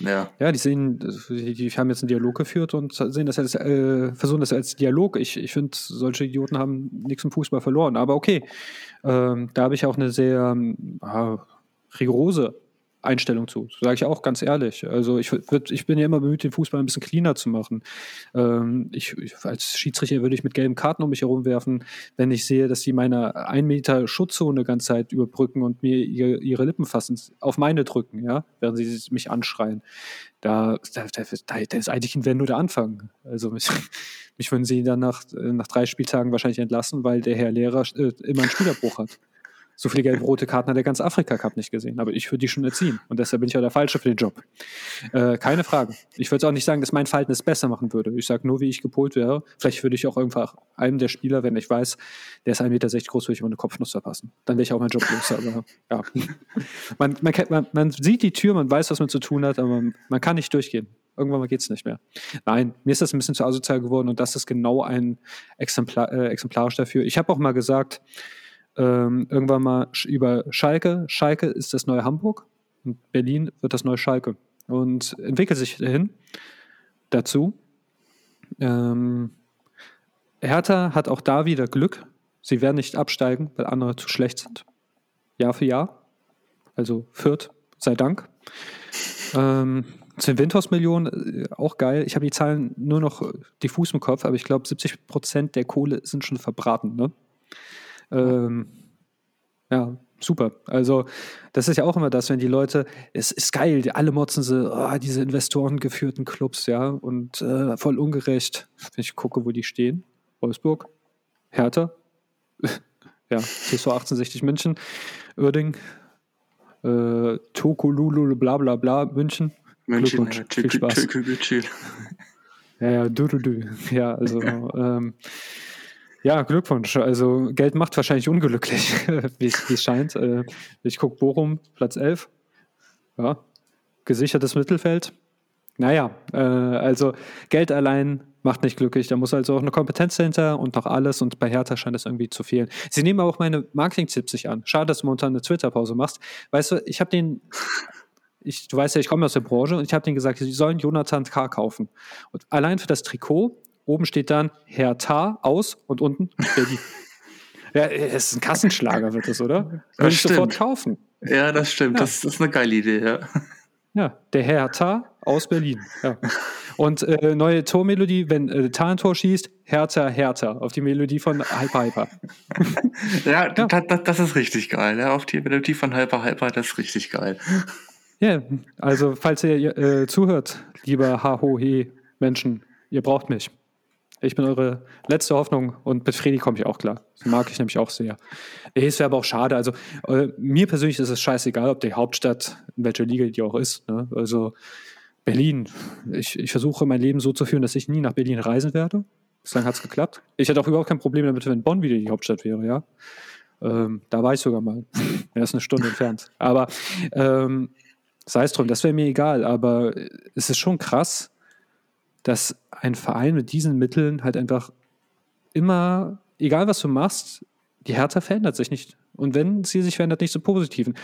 Ja. ja, die sehen, die, die, haben jetzt einen Dialog geführt und sehen das als, äh, versuchen das als Dialog. Ich, ich finde, solche Idioten haben nichts im Fußball verloren. Aber okay, ähm, da habe ich auch eine sehr äh, rigorose Einstellung zu. Sage ich auch ganz ehrlich. Also ich, ich bin ja immer bemüht, den Fußball ein bisschen cleaner zu machen. Ähm, ich, als Schiedsrichter würde ich mit gelben Karten um mich herumwerfen, wenn ich sehe, dass sie meine ein Meter Schutzzone ganze Zeit überbrücken und mir ihre, ihre Lippen fassen, auf meine drücken, ja, während sie mich anschreien. Da, da, da, da ist eigentlich ein Wenn nur der Anfang. Also mich, mich würden sie dann nach, nach drei Spieltagen wahrscheinlich entlassen, weil der Herr Lehrer äh, immer einen Spielerbruch hat. So viele gelb-rote Karten hat der ganze Afrika-Cup nicht gesehen. Aber ich würde die schon erziehen. Und deshalb bin ich auch der Falsche für den Job. Äh, keine Frage. Ich würde auch nicht sagen, dass mein Verhalten es besser machen würde. Ich sage nur, wie ich gepolt wäre. Vielleicht würde ich auch einfach einem der Spieler, wenn ich weiß, der ist 1,60 Meter groß, würde ich immer eine Kopfnuss verpassen. Dann wäre ich auch mein Job los. Aber ja. Man, man, man, man, sieht die Tür, man weiß, was man zu tun hat, aber man, man kann nicht durchgehen. Irgendwann mal geht es nicht mehr. Nein, mir ist das ein bisschen zu asozial geworden und das ist genau ein Exemplar, äh, exemplarisch dafür. Ich habe auch mal gesagt, ähm, irgendwann mal über Schalke. Schalke ist das neue Hamburg und Berlin wird das neue Schalke und entwickelt sich hin dazu. Ähm, Hertha hat auch da wieder Glück. Sie werden nicht absteigen, weil andere zu schlecht sind. Jahr für Jahr. Also Fürth, sei Dank. Ähm, zu den Windhaus-Millionen, äh, auch geil. Ich habe die Zahlen nur noch diffus im Kopf, aber ich glaube, 70 Prozent der Kohle sind schon verbraten. Ne? Ähm, ja, super. Also, das ist ja auch immer das, wenn die Leute, es ist geil, alle motzen so, oh, diese investorengeführten Clubs, ja, und äh, voll ungerecht. Wenn ich gucke, wo die stehen, Wolfsburg, Hertha, ja, TSV 1860 München, Uerding, äh, Tokolulu, bla bla bla, München. München, ja, viel Spaß. Ja, ja, du, du, du. Ja, also, ähm, Ja, Glückwunsch. Also Geld macht wahrscheinlich unglücklich, wie es scheint. Äh, ich gucke Bochum, Platz 11. Ja, gesichertes Mittelfeld. Naja, äh, also Geld allein macht nicht glücklich. Da muss also auch eine Kompetenz dahinter und noch alles. Und bei Hertha scheint es irgendwie zu fehlen. Sie nehmen aber auch meine Marketing-Tipps nicht an. Schade, dass du momentan eine Twitter-Pause machst. Weißt du, ich habe den, ich, du weißt ja, ich komme aus der Branche und ich habe denen gesagt, sie sollen Jonathan K. kaufen. Und allein für das Trikot, oben steht dann Hertha aus und unten Berlin. ja, es ist ein Kassenschlager, wird das, oder? Würde ich sofort kaufen. Ja, das stimmt. Ja. Das ist eine geile Idee, ja. Ja, der Hertha aus Berlin. Ja. Und äh, neue Tormelodie, wenn äh, Tar ein Tor schießt, Hertha, Hertha, auf die Melodie von Hyper Hyper. ja, ja. Das, das, ist richtig geil. Ja, auf die Melodie von Hyper Hyper, das ist richtig geil. Ja, also falls ihr äh, zuhört, lieber HOHE Menschen, ihr braucht mich. Ich bin eure letzte Hoffnung und mit Fredi komme ich auch klar. Das mag ich nämlich auch sehr. Es wäre aber auch schade. Also äh, mir persönlich ist es scheißegal, ob die Hauptstadt, in welcher Liga die auch ist. Ne? Also Berlin. Ich, ich versuche mein Leben so zu führen, dass ich nie nach Berlin reisen werde. Bislang hat es geklappt. Ich hätte auch überhaupt kein Problem damit, wenn Bonn wieder die Hauptstadt wäre, ja. Ähm, da war ich sogar mal. er ist eine Stunde entfernt. Aber ähm, sei es drum, das wäre mir egal. Aber es ist schon krass, dass ein Verein mit diesen Mitteln halt einfach immer, egal was du machst, die Hertha verändert sich nicht. Und wenn sie sich verändert, nicht zum Positiven.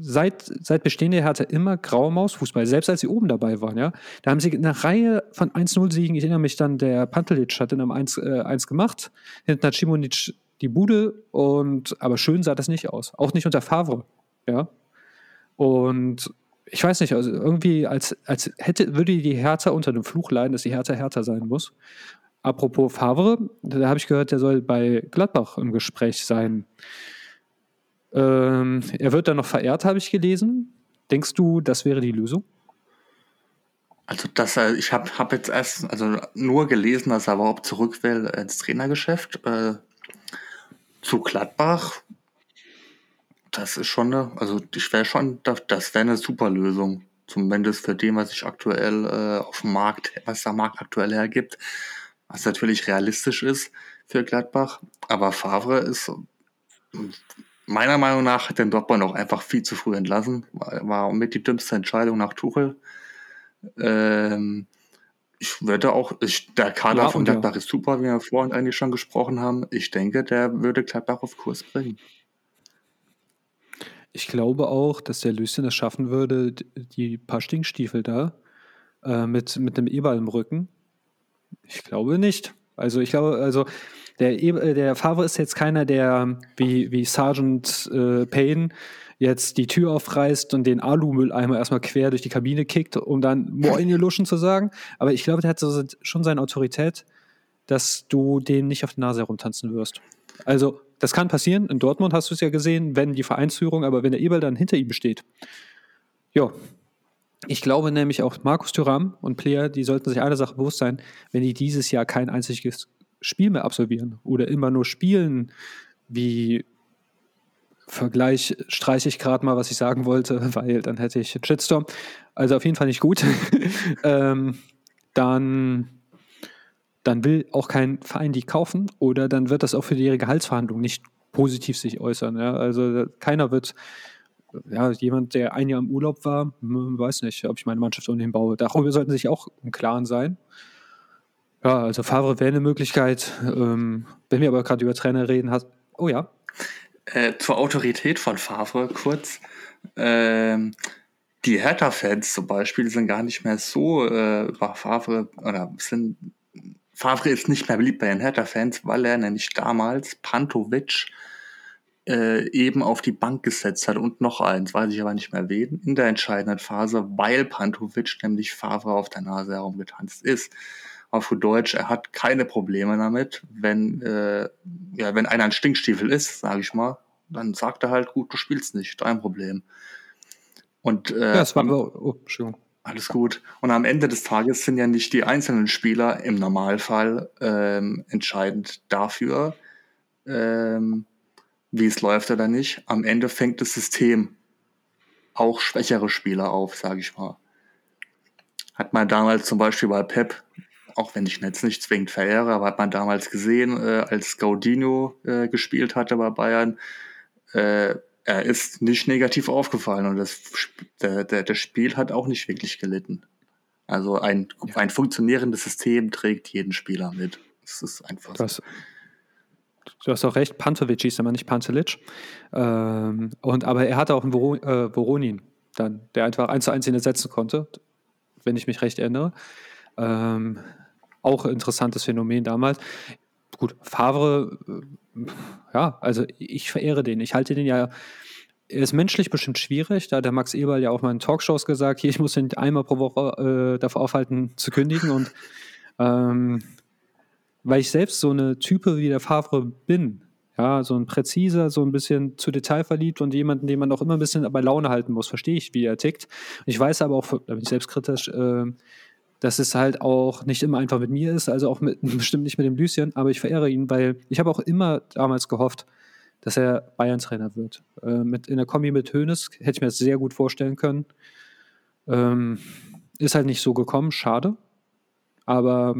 Seit, seit Bestehen der Hertha immer graue Mausfußball, selbst als sie oben dabei waren, ja. Da haben sie eine Reihe von 1-0-Siegen, ich erinnere mich dann, der Pantelic hat in einem 1, äh, 1 gemacht, hinten hat Simonic die Bude und, aber schön sah das nicht aus. Auch nicht unter Favre, ja. Und ich weiß nicht, also irgendwie, als, als hätte, würde die Hertha unter dem Fluch leiden, dass die Hertha härter sein muss. Apropos Favre, da habe ich gehört, der soll bei Gladbach im Gespräch sein. Ähm, er wird dann noch verehrt, habe ich gelesen. Denkst du, das wäre die Lösung? Also das, ich habe hab jetzt erst also nur gelesen, dass er überhaupt zurück will ins Trainergeschäft. Äh, zu Gladbach das ist schon eine, also ich wäre schon, das wäre eine super Lösung. Zumindest für dem, was sich aktuell äh, auf dem Markt, was der Markt aktuell hergibt. Was natürlich realistisch ist für Gladbach. Aber Favre ist meiner Meinung nach hat den Dortmund auch einfach viel zu früh entlassen. War, war mit die dümmste Entscheidung nach Tuchel. Ähm, ich würde auch, ich, der Kader ja, von Gladbach ja. ist super, wie wir vorhin eigentlich schon gesprochen haben. Ich denke, der würde Gladbach auf Kurs bringen. Ich glaube auch, dass der Lucien es schaffen würde, die paar Stinkstiefel da äh, mit, mit einem Eberl im Rücken. Ich glaube nicht. Also ich glaube, also der, e der Favre ist jetzt keiner, der wie, wie Sergeant äh, Payne jetzt die Tür aufreißt und den Alumülleimer erstmal quer durch die Kabine kickt, um dann Moin ihr Luschen zu sagen. Aber ich glaube, der hat so, schon seine Autorität, dass du den nicht auf die Nase herumtanzen wirst. Also das kann passieren. In Dortmund hast du es ja gesehen, wenn die Vereinsführung, aber wenn der Eberl dann hinter ihm steht. Ja. Ich glaube nämlich auch Markus Thüram und Player, die sollten sich eine Sache bewusst sein, wenn die dieses Jahr kein einziges Spiel mehr absolvieren oder immer nur spielen, wie Vergleich streiche ich gerade mal, was ich sagen wollte, weil dann hätte ich Shitstorm. Also auf jeden Fall nicht gut. ähm, dann dann will auch kein Verein die kaufen oder dann wird das auch für die Gehaltsverhandlung nicht positiv sich äußern. Ja? Also keiner wird, ja, jemand, der ein Jahr im Urlaub war, hm, weiß nicht, ob ich meine Mannschaft ohnehin baue. Darüber sollten sich auch im Klaren sein. Ja, also Favre wäre eine Möglichkeit. Ähm, wenn wir aber gerade über Trainer reden, hat, oh ja. Äh, zur Autorität von Favre kurz. Ähm, die Hertha-Fans zum Beispiel sind gar nicht mehr so äh, über Favre oder sind Favre ist nicht mehr beliebt bei den Hertha-Fans, weil er nämlich damals Pantovic äh, eben auf die Bank gesetzt hat und noch eins, weiß ich aber nicht mehr wen, in der entscheidenden Phase, weil Pantovic nämlich Favre auf der Nase herumgetanzt ist. Auf Deutsch, er hat keine Probleme damit, wenn, äh, ja, wenn einer ein Stinkstiefel ist, sage ich mal, dann sagt er halt, gut, du spielst nicht, dein Problem. Und, äh, ja, das war, oh, Entschuldigung. Alles gut. Und am Ende des Tages sind ja nicht die einzelnen Spieler im Normalfall ähm, entscheidend dafür, ähm, wie es läuft oder nicht. Am Ende fängt das System auch schwächere Spieler auf, sage ich mal. Hat man damals zum Beispiel bei Pep auch wenn ich ihn jetzt nicht zwingend verehre, aber hat man damals gesehen, äh, als Gaudino äh, gespielt hatte bei Bayern, äh, er ist nicht negativ aufgefallen und das, der, der, das Spiel hat auch nicht wirklich gelitten. Also ein, ja. ein funktionierendes System trägt jeden Spieler mit. Das ist einfach das, so. Du hast auch recht, Pantovic hieß aber nicht Pantelic. Ähm, und, aber er hatte auch einen Voro, äh, Voronin dann, der einfach eins zu eins ihn ersetzen konnte, wenn ich mich recht erinnere. Ähm, auch interessantes Phänomen damals. Gut, Favre, äh, ja, also ich verehre den. Ich halte den ja er ist menschlich bestimmt schwierig. Da hat der Max Eberl ja auch mal in Talkshows gesagt, hier, ich muss ihn einmal pro Woche äh, davor aufhalten, zu kündigen. Und ähm, weil ich selbst so eine Type wie der Favre bin, ja, so ein präziser, so ein bisschen zu Detail verliebt und jemanden, den man auch immer ein bisschen bei Laune halten muss, verstehe ich, wie er tickt. Ich weiß aber auch, da bin ich selbstkritisch, äh, dass es halt auch nicht immer einfach mit mir ist, also auch mit, bestimmt nicht mit dem Lucien, aber ich verehre ihn, weil ich habe auch immer damals gehofft, dass er Bayern-Trainer wird. Äh, mit, in der Kombi mit Hoeneß hätte ich mir das sehr gut vorstellen können. Ähm, ist halt nicht so gekommen, schade. Aber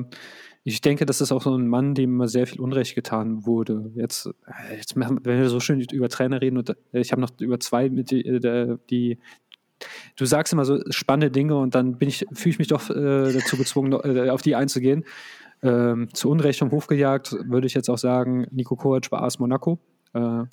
ich denke, das ist auch so ein Mann, dem immer sehr viel Unrecht getan wurde. Jetzt, äh, jetzt wenn wir so schön über Trainer reden, und äh, ich habe noch über zwei, mit die, äh, die, du sagst immer so spannende Dinge und dann bin ich, fühle ich mich doch äh, dazu gezwungen, äh, auf die einzugehen. Ähm, zu Unrecht vom Hof gejagt, würde ich jetzt auch sagen, Nico Kovac bei AS Monaco. Äh,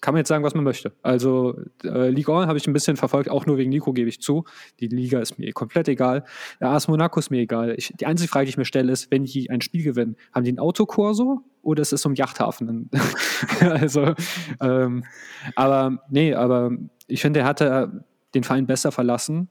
kann man jetzt sagen, was man möchte. Also äh, Ligue 1 habe ich ein bisschen verfolgt, auch nur wegen Nico gebe ich zu. Die Liga ist mir komplett egal. Der AS Monaco ist mir egal. Ich, die einzige Frage, die ich mir stelle, ist, wenn die ein Spiel gewinnen, haben die einen Autokorso oder ist es ein Yachthafen? also, ähm, aber nee, aber ich finde, er hatte den Verein besser verlassen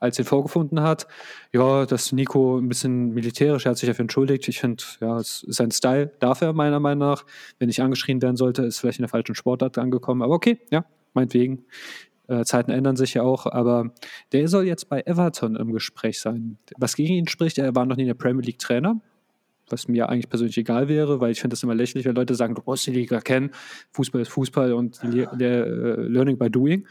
als er vorgefunden hat. Ja, dass Nico ein bisschen militärisch, er hat sich dafür entschuldigt. Ich finde, ja, sein Style, darf er meiner Meinung nach. Wenn nicht angeschrien werden sollte, ist vielleicht in der falschen Sportart angekommen. Aber okay, ja, meinetwegen. Äh, Zeiten ändern sich ja auch, aber der soll jetzt bei Everton im Gespräch sein. Was gegen ihn spricht, er war noch nie in der Premier League Trainer, was mir eigentlich persönlich egal wäre, weil ich finde das immer lächerlich, wenn Leute sagen, du musst die Liga kennen, Fußball ist Fußball und der, uh, Learning by Doing.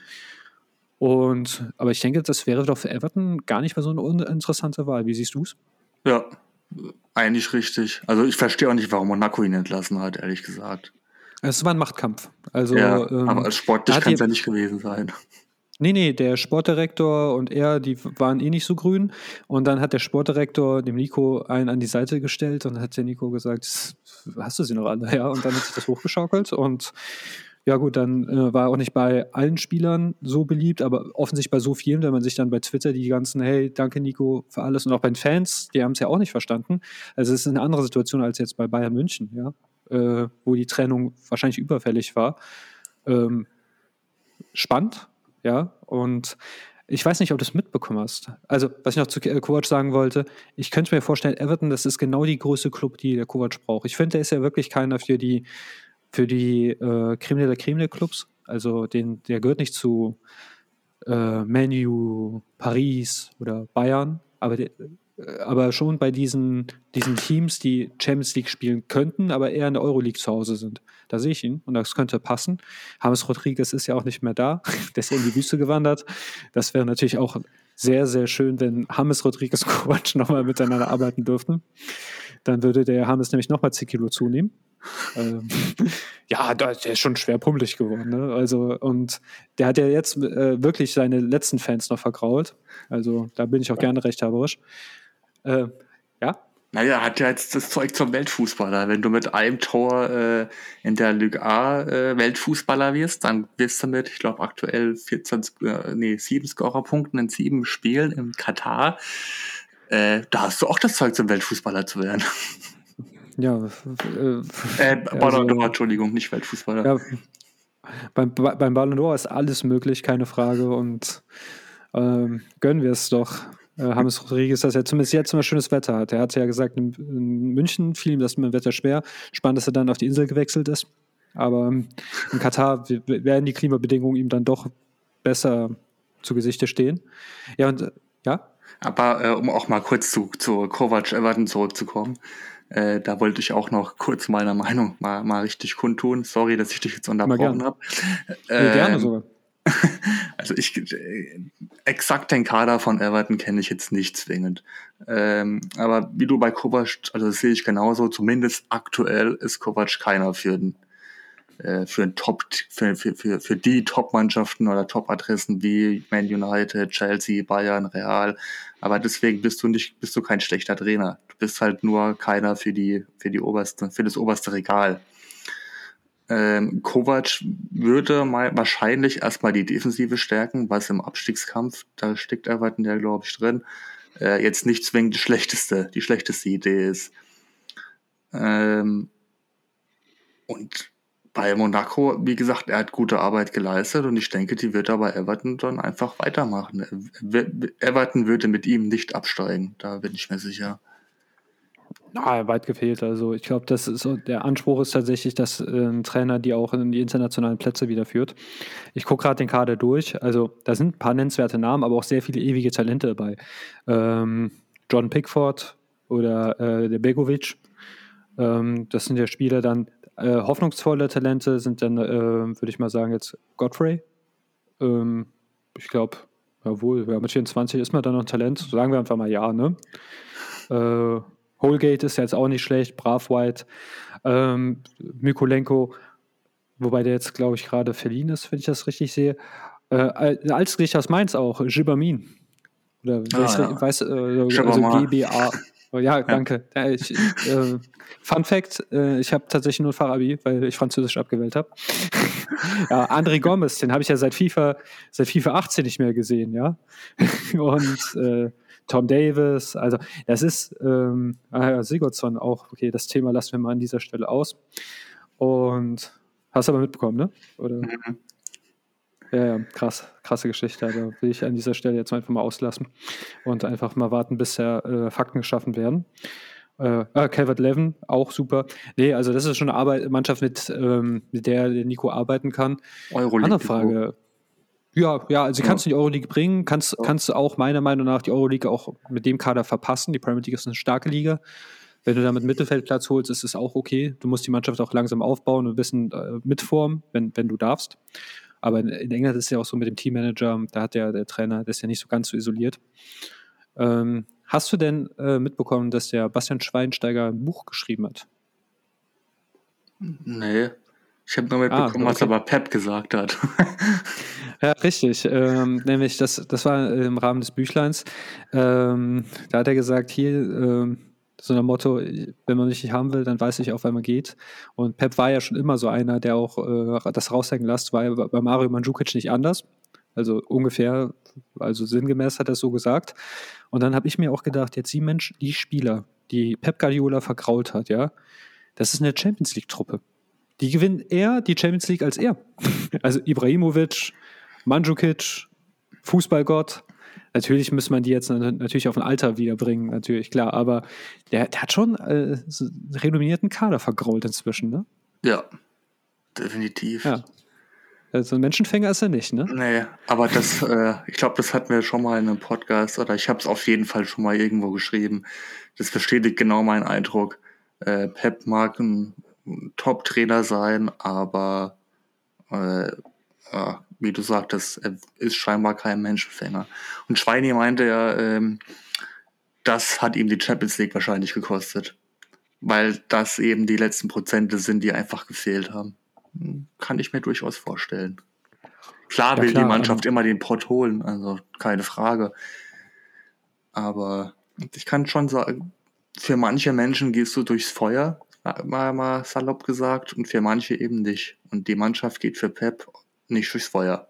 Und, aber ich denke, das wäre doch für Everton gar nicht mehr so eine uninteressante Wahl. Wie siehst du es? Ja, eigentlich richtig. Also ich verstehe auch nicht, warum Monaco ihn entlassen hat, ehrlich gesagt. Es war ein Machtkampf. Also, ja, ähm, aber als sportlich kann es ja nicht gewesen sein. Nee, nee, der Sportdirektor und er, die waren eh nicht so grün. Und dann hat der Sportdirektor dem Nico einen an die Seite gestellt und hat der Nico gesagt, hast du sie noch alle? Ja, und dann hat sich das hochgeschaukelt und ja gut, dann äh, war er auch nicht bei allen Spielern so beliebt, aber offensichtlich bei so vielen, wenn man sich dann bei Twitter die ganzen, hey, danke Nico für alles und auch bei den Fans, die haben es ja auch nicht verstanden. Also es ist eine andere Situation als jetzt bei Bayern München, ja, äh, wo die Trennung wahrscheinlich überfällig war. Ähm, spannend, ja, und ich weiß nicht, ob du es mitbekommen hast. Also, was ich noch zu Kovac sagen wollte, ich könnte mir vorstellen, Everton, das ist genau die größte Club, die der Kovac braucht. Ich finde, der ist ja wirklich keiner für die für die äh, Kriminelle Kriminelle Clubs. Also den, der gehört nicht zu äh, Manu, Paris oder Bayern, aber, der, äh, aber schon bei diesen, diesen Teams, die Champions League spielen könnten, aber eher in der Euroleague zu Hause sind. Da sehe ich ihn und das könnte passen. James Rodriguez ist ja auch nicht mehr da, der ist in die Wüste gewandert. Das wäre natürlich auch sehr, sehr schön, wenn James Rodriguez und Kovac nochmal miteinander arbeiten dürften. Dann würde der James nämlich nochmal 10 Kilo zunehmen ähm, ja, der ist schon schwer pummelig geworden. Ne? Also, und der hat ja jetzt äh, wirklich seine letzten Fans noch vergrault. Also, da bin ich auch gerne rechthaberisch. Äh, ja. Naja, hat ja jetzt das Zeug zum Weltfußballer. Wenn du mit einem Tor äh, in der Ligue A äh, Weltfußballer wirst, dann wirst du mit, ich glaube, aktuell 14, äh, nee, 7 Scorerpunkten in sieben Spielen im Katar. Äh, da hast du auch das Zeug zum Weltfußballer zu werden. Ja, äh, äh Ballon d'Or, Entschuldigung, nicht Weltfußballer. Ja, beim, beim Ballon d'Or ist alles möglich, keine Frage. Und ähm, gönnen wir es doch. Äh, James Rodriguez, dass er zumindest jetzt immer schönes Wetter hat. Er hat ja gesagt, in, in München fiel ihm das mit dem Wetter schwer. Spannend, dass er dann auf die Insel gewechselt ist. Aber ähm, in Katar werden die Klimabedingungen ihm dann doch besser zu Gesichte stehen. Ja, und äh, ja? Aber äh, um auch mal kurz zu, zu Kovac Everton zurückzukommen. Äh, da wollte ich auch noch kurz meiner Meinung mal, mal richtig kundtun. Sorry, dass ich dich jetzt unterbrochen habe. Ähm, gerne sogar. Also ich äh, exakt den Kader von Everton kenne ich jetzt nicht zwingend. Ähm, aber wie du bei Kovac, also das sehe ich genauso, zumindest aktuell ist Kovac keiner für den äh, für, ein Top, für, für, für, für die Top-Mannschaften oder Top-Adressen wie Man United, Chelsea, Bayern, Real. Aber deswegen bist du nicht, bist du kein schlechter Trainer. Du bist halt nur keiner für die, für die oberste, für das oberste Regal. Ähm, Kovac würde mal wahrscheinlich erstmal die Defensive stärken, was im Abstiegskampf, da steckt Everton ja, glaube ich, drin, äh, jetzt nicht zwingend die schlechteste, die schlechteste Idee ist. Ähm, und bei Monaco, wie gesagt, er hat gute Arbeit geleistet und ich denke, die wird er bei Everton dann einfach weitermachen. Everton würde mit ihm nicht absteigen, da bin ich mir sicher. Ah, weit gefehlt. Also ich glaube, das ist der Anspruch ist tatsächlich, dass äh, ein Trainer die auch in die internationalen Plätze wieder führt. Ich gucke gerade den Kader durch. Also da sind ein paar nennenswerte Namen, aber auch sehr viele ewige Talente dabei. Ähm, John Pickford oder äh, der Begovic. Ähm, das sind ja Spieler dann, äh, hoffnungsvolle Talente sind dann, äh, würde ich mal sagen, jetzt Godfrey. Ähm, ich glaube, jawohl, ja, mit 24 ist man dann noch ein Talent. Sagen wir einfach mal ja, ne? Äh, Holgate ist ja jetzt auch nicht schlecht, Bravwhite, ähm, Mykolenko, wobei der jetzt, glaube ich, gerade verliehen ist, wenn ich das richtig sehe. Äh, als Gericht aus Mainz auch, Gibamin. Oder ah, weiß, ja. weiß äh, also GBA. Oh, ja, danke. Ja. Ich, äh, Fun Fact: äh, Ich habe tatsächlich nur Farabi, weil ich Französisch abgewählt habe. ja, André Gomez, den habe ich ja seit FIFA, seit FIFA 18 nicht mehr gesehen, ja. Und äh, Tom Davis, also das ist ähm, ah Sigurdsson auch, okay, das Thema lassen wir mal an dieser Stelle aus. Und hast du aber mitbekommen, ne? Oder? Mhm. Ja, ja, krass, krasse Geschichte. Da also will ich an dieser Stelle jetzt einfach mal auslassen und einfach mal warten, bis ja äh, Fakten geschaffen werden. Äh, ah, Calvert Levin, auch super. Nee, also das ist schon eine Arbeit, Mannschaft, mit, ähm, mit der Nico arbeiten kann. Euroleague Andere Frage. Ja, ja, also ja. kannst du die Euroleague bringen, kannst, ja. kannst du auch meiner Meinung nach die Euroleague auch mit dem Kader verpassen. Die Premier League ist eine starke Liga. Wenn du damit Mittelfeldplatz holst, ist es auch okay. Du musst die Mannschaft auch langsam aufbauen und ein bisschen äh, mitformen, wenn, wenn du darfst. Aber in, in, England ist es ja auch so mit dem Teammanager, da hat der, der Trainer, der ist ja nicht so ganz so isoliert. Ähm, hast du denn äh, mitbekommen, dass der Bastian Schweinsteiger ein Buch geschrieben hat? Nee. Ich habe nur mitbekommen, ah, okay. was aber Pep gesagt hat. ja, richtig. Ähm, nämlich, das, das war im Rahmen des Büchleins. Ähm, da hat er gesagt, hier, ähm, so ein Motto, wenn man mich nicht haben will, dann weiß ich auch, wer man geht. Und Pep war ja schon immer so einer, der auch äh, das raushängen lässt, war ja bei Mario Mandzukic nicht anders. Also ungefähr, also sinngemäß hat er es so gesagt. Und dann habe ich mir auch gedacht, jetzt die Menschen, die Spieler, die Pep Guardiola vergrault hat, ja, das ist eine Champions League-Truppe. Die gewinnen eher die Champions League als er. Also Ibrahimovic, Mandzukic, Fußballgott, Natürlich muss man die jetzt natürlich auf ein Alter wiederbringen, natürlich, klar. Aber der, der hat schon äh, so einen renommierten Kader vergrault inzwischen, ne? Ja, definitiv. Ja. Also ein Menschenfänger ist er nicht, ne? Nee, aber das, äh, ich glaube, das hatten wir schon mal in einem Podcast oder ich habe es auf jeden Fall schon mal irgendwo geschrieben. Das bestätigt genau meinen Eindruck. Äh, Pep mag ein Top-Trainer sein, aber äh, ja, wie du sagtest, er ist scheinbar kein Menschenfänger. Und Schweini meinte ja, ähm, das hat ihm die Champions League wahrscheinlich gekostet. Weil das eben die letzten Prozente sind, die einfach gefehlt haben. Kann ich mir durchaus vorstellen. Klar ja, will klar, die Mannschaft immer den Pott holen, also keine Frage. Aber ich kann schon sagen, für manche Menschen gehst du durchs Feuer, mal, mal salopp gesagt, und für manche eben nicht. Und die Mannschaft geht für Pep nicht durchs Feuer.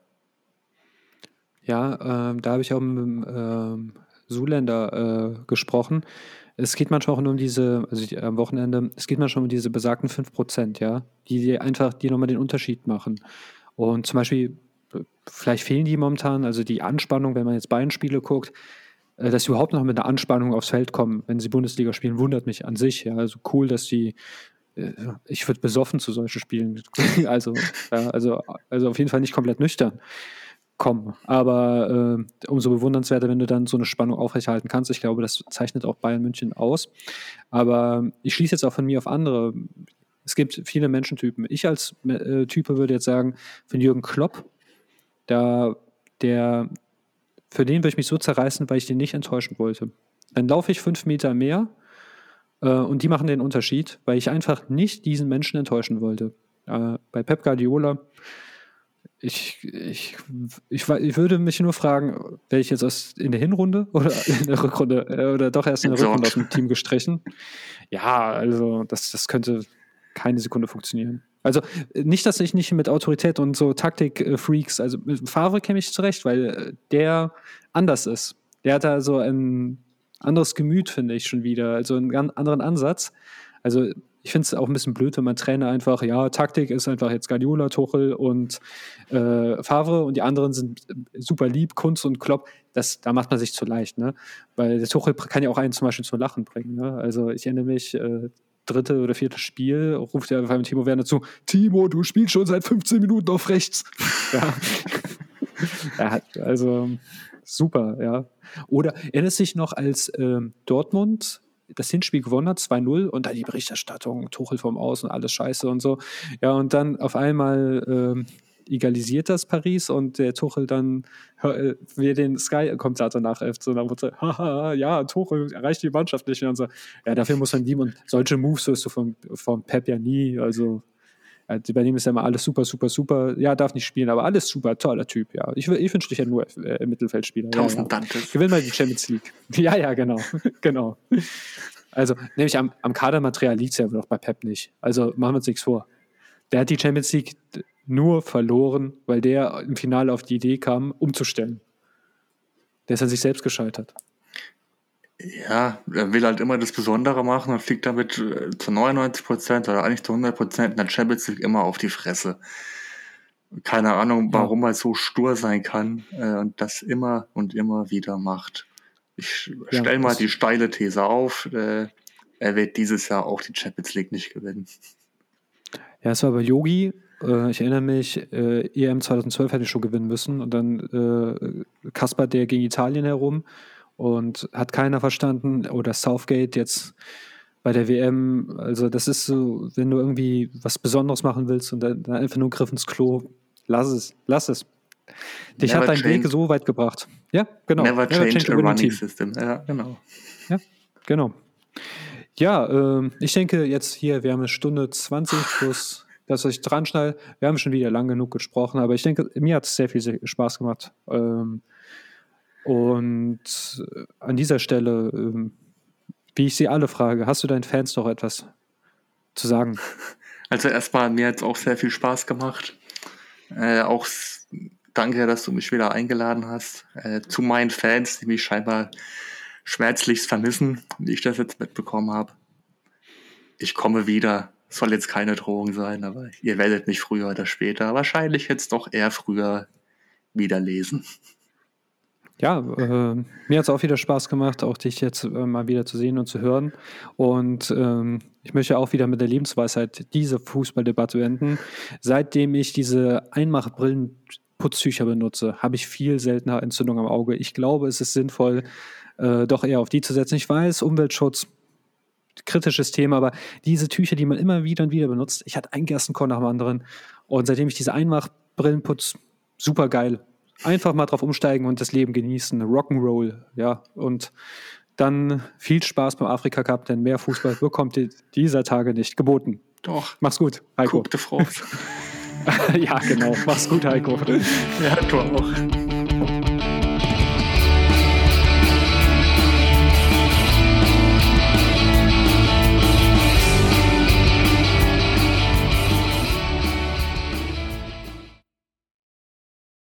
Ja, ähm, da habe ich auch mit dem ähm, Zuländer äh, gesprochen. Es geht manchmal auch nur um diese, also die, am Wochenende, es geht manchmal um diese besagten 5%, ja, die, die einfach, die nochmal den Unterschied machen. Und zum Beispiel, vielleicht fehlen die momentan, also die Anspannung, wenn man jetzt Bayern-Spiele guckt, äh, dass sie überhaupt noch mit einer Anspannung aufs Feld kommen, wenn sie Bundesliga spielen, wundert mich an sich. Ja. Also cool, dass sie ich würde besoffen zu solchen Spielen. also, ja, also, also auf jeden Fall nicht komplett nüchtern kommen. Aber äh, umso bewundernswerter, wenn du dann so eine Spannung aufrechterhalten kannst. Ich glaube, das zeichnet auch Bayern München aus. Aber ich schließe jetzt auch von mir auf andere. Es gibt viele Menschentypen. Ich als äh, Type würde jetzt sagen, für Jürgen Klopp, da der, für den würde ich mich so zerreißen, weil ich den nicht enttäuschen wollte. Dann laufe ich fünf Meter mehr äh, und die machen den Unterschied, weil ich einfach nicht diesen Menschen enttäuschen wollte. Äh, bei Pep Guardiola, ich, ich, ich, ich, würde mich nur fragen, wäre ich jetzt aus, in der Hinrunde oder in der Rückrunde äh, oder doch erst in der Rückrunde aus dem Team gestrichen? Ja, also das, das könnte keine Sekunde funktionieren. Also nicht, dass ich nicht mit Autorität und so Taktik-Freaks, also mit Favre käme ich zurecht, weil äh, der anders ist. Der hat da so ein anderes Gemüt, finde ich schon wieder, also einen ganz anderen Ansatz. Also ich finde es auch ein bisschen blöd, wenn man Trainer einfach, ja, Taktik ist einfach jetzt Guardiola, Tuchel und äh, Favre und die anderen sind super lieb, Kunst und Klopp. Das, da macht man sich zu leicht, ne? Weil der Tuchel kann ja auch einen zum Beispiel zum Lachen bringen. Ne? Also ich erinnere mich, äh, dritte oder vierte Spiel ruft er beim Timo Werner zu, Timo, du spielst schon seit 15 Minuten auf rechts. ja. ja, also super, ja. Oder erinnerst du dich noch, als ähm, Dortmund das Hinspiel gewonnen hat, 2-0 und dann die Berichterstattung, Tuchel vom Außen, alles scheiße und so. Ja, und dann auf einmal ähm, egalisiert das Paris und der Tuchel dann äh, wir den Sky-Kommentator nachäfft, so dann wurde haha, ja, Tuchel erreicht die Mannschaft nicht mehr und so. Ja, dafür muss man lieben und solche Moves hörst du von, von Pep ja nie, also ja, bei dem ist ja immer alles super, super, super. Ja, darf nicht spielen, aber alles super, toller Typ, ja. Ich, ich wünsche dich ja nur äh, Mittelfeldspieler. Tausend ja, ja. Gewinn mal die Champions League. Ja, ja, genau. genau. Also, nämlich am, am Kadermaterial liegt es ja noch bei Pep nicht. Also machen wir uns nichts vor. Der hat die Champions League nur verloren, weil der im Finale auf die Idee kam, umzustellen. Der ist an sich selbst gescheitert. Ja, er will halt immer das Besondere machen und fliegt damit äh, zu 99 Prozent oder eigentlich zu 100 Prozent in der Champions League immer auf die Fresse. Keine Ahnung, warum ja. er so stur sein kann äh, und das immer und immer wieder macht. Ich ja, stelle mal die steile These auf, äh, er wird dieses Jahr auch die Champions League nicht gewinnen. Ja, es war bei Yogi ich erinnere mich, EM 2012 hätte ich schon gewinnen müssen und dann äh, Kasper der gegen Italien herum und hat keiner verstanden oder Southgate jetzt bei der WM, also das ist so, wenn du irgendwie was Besonderes machen willst und dann, einfach nur Griff ins Klo, lass es, lass es. Dich Never hat dein change. Weg so weit gebracht. Ja, genau. Never, Never change, change a running team. system. Ja, genau. Ja, genau. Ja, äh, ich denke jetzt hier, wir haben eine Stunde 20 plus dass ich dran schnall. Wir haben schon wieder lang genug gesprochen, aber ich denke, mir hat es sehr viel Spaß gemacht. Ähm, und an dieser Stelle, ähm, wie ich Sie alle frage, hast du deinen Fans noch etwas zu sagen? Also erstmal, mir hat es auch sehr viel Spaß gemacht. Äh, auch danke, dass du mich wieder eingeladen hast. Äh, zu meinen Fans, die mich scheinbar schmerzlichst vermissen, wie ich das jetzt mitbekommen habe. Ich komme wieder soll jetzt keine Drohung sein, aber ihr werdet mich früher oder später, wahrscheinlich jetzt doch eher früher wieder lesen. Ja, äh, mir hat es auch wieder Spaß gemacht, auch dich jetzt äh, mal wieder zu sehen und zu hören. Und ähm, ich möchte auch wieder mit der Lebensweisheit diese Fußballdebatte enden. Seitdem ich diese Einmachbrillenputztücher benutze, habe ich viel seltener Entzündung am Auge. Ich glaube, es ist sinnvoll, äh, doch eher auf die zu setzen. Ich weiß, Umweltschutz kritisches Thema, aber diese Tücher, die man immer wieder und wieder benutzt, ich hatte ein Gerstenkorn nach dem anderen und seitdem ich diese Einmachbrillen putze, super geil. Einfach mal drauf umsteigen und das Leben genießen, Rock'n'Roll, ja, und dann viel Spaß beim Afrika Cup, denn mehr Fußball bekommt ihr dieser Tage nicht geboten. Doch. Mach's gut, Heiko. Guck de ja, genau. Mach's gut, Heiko. ja, du auch.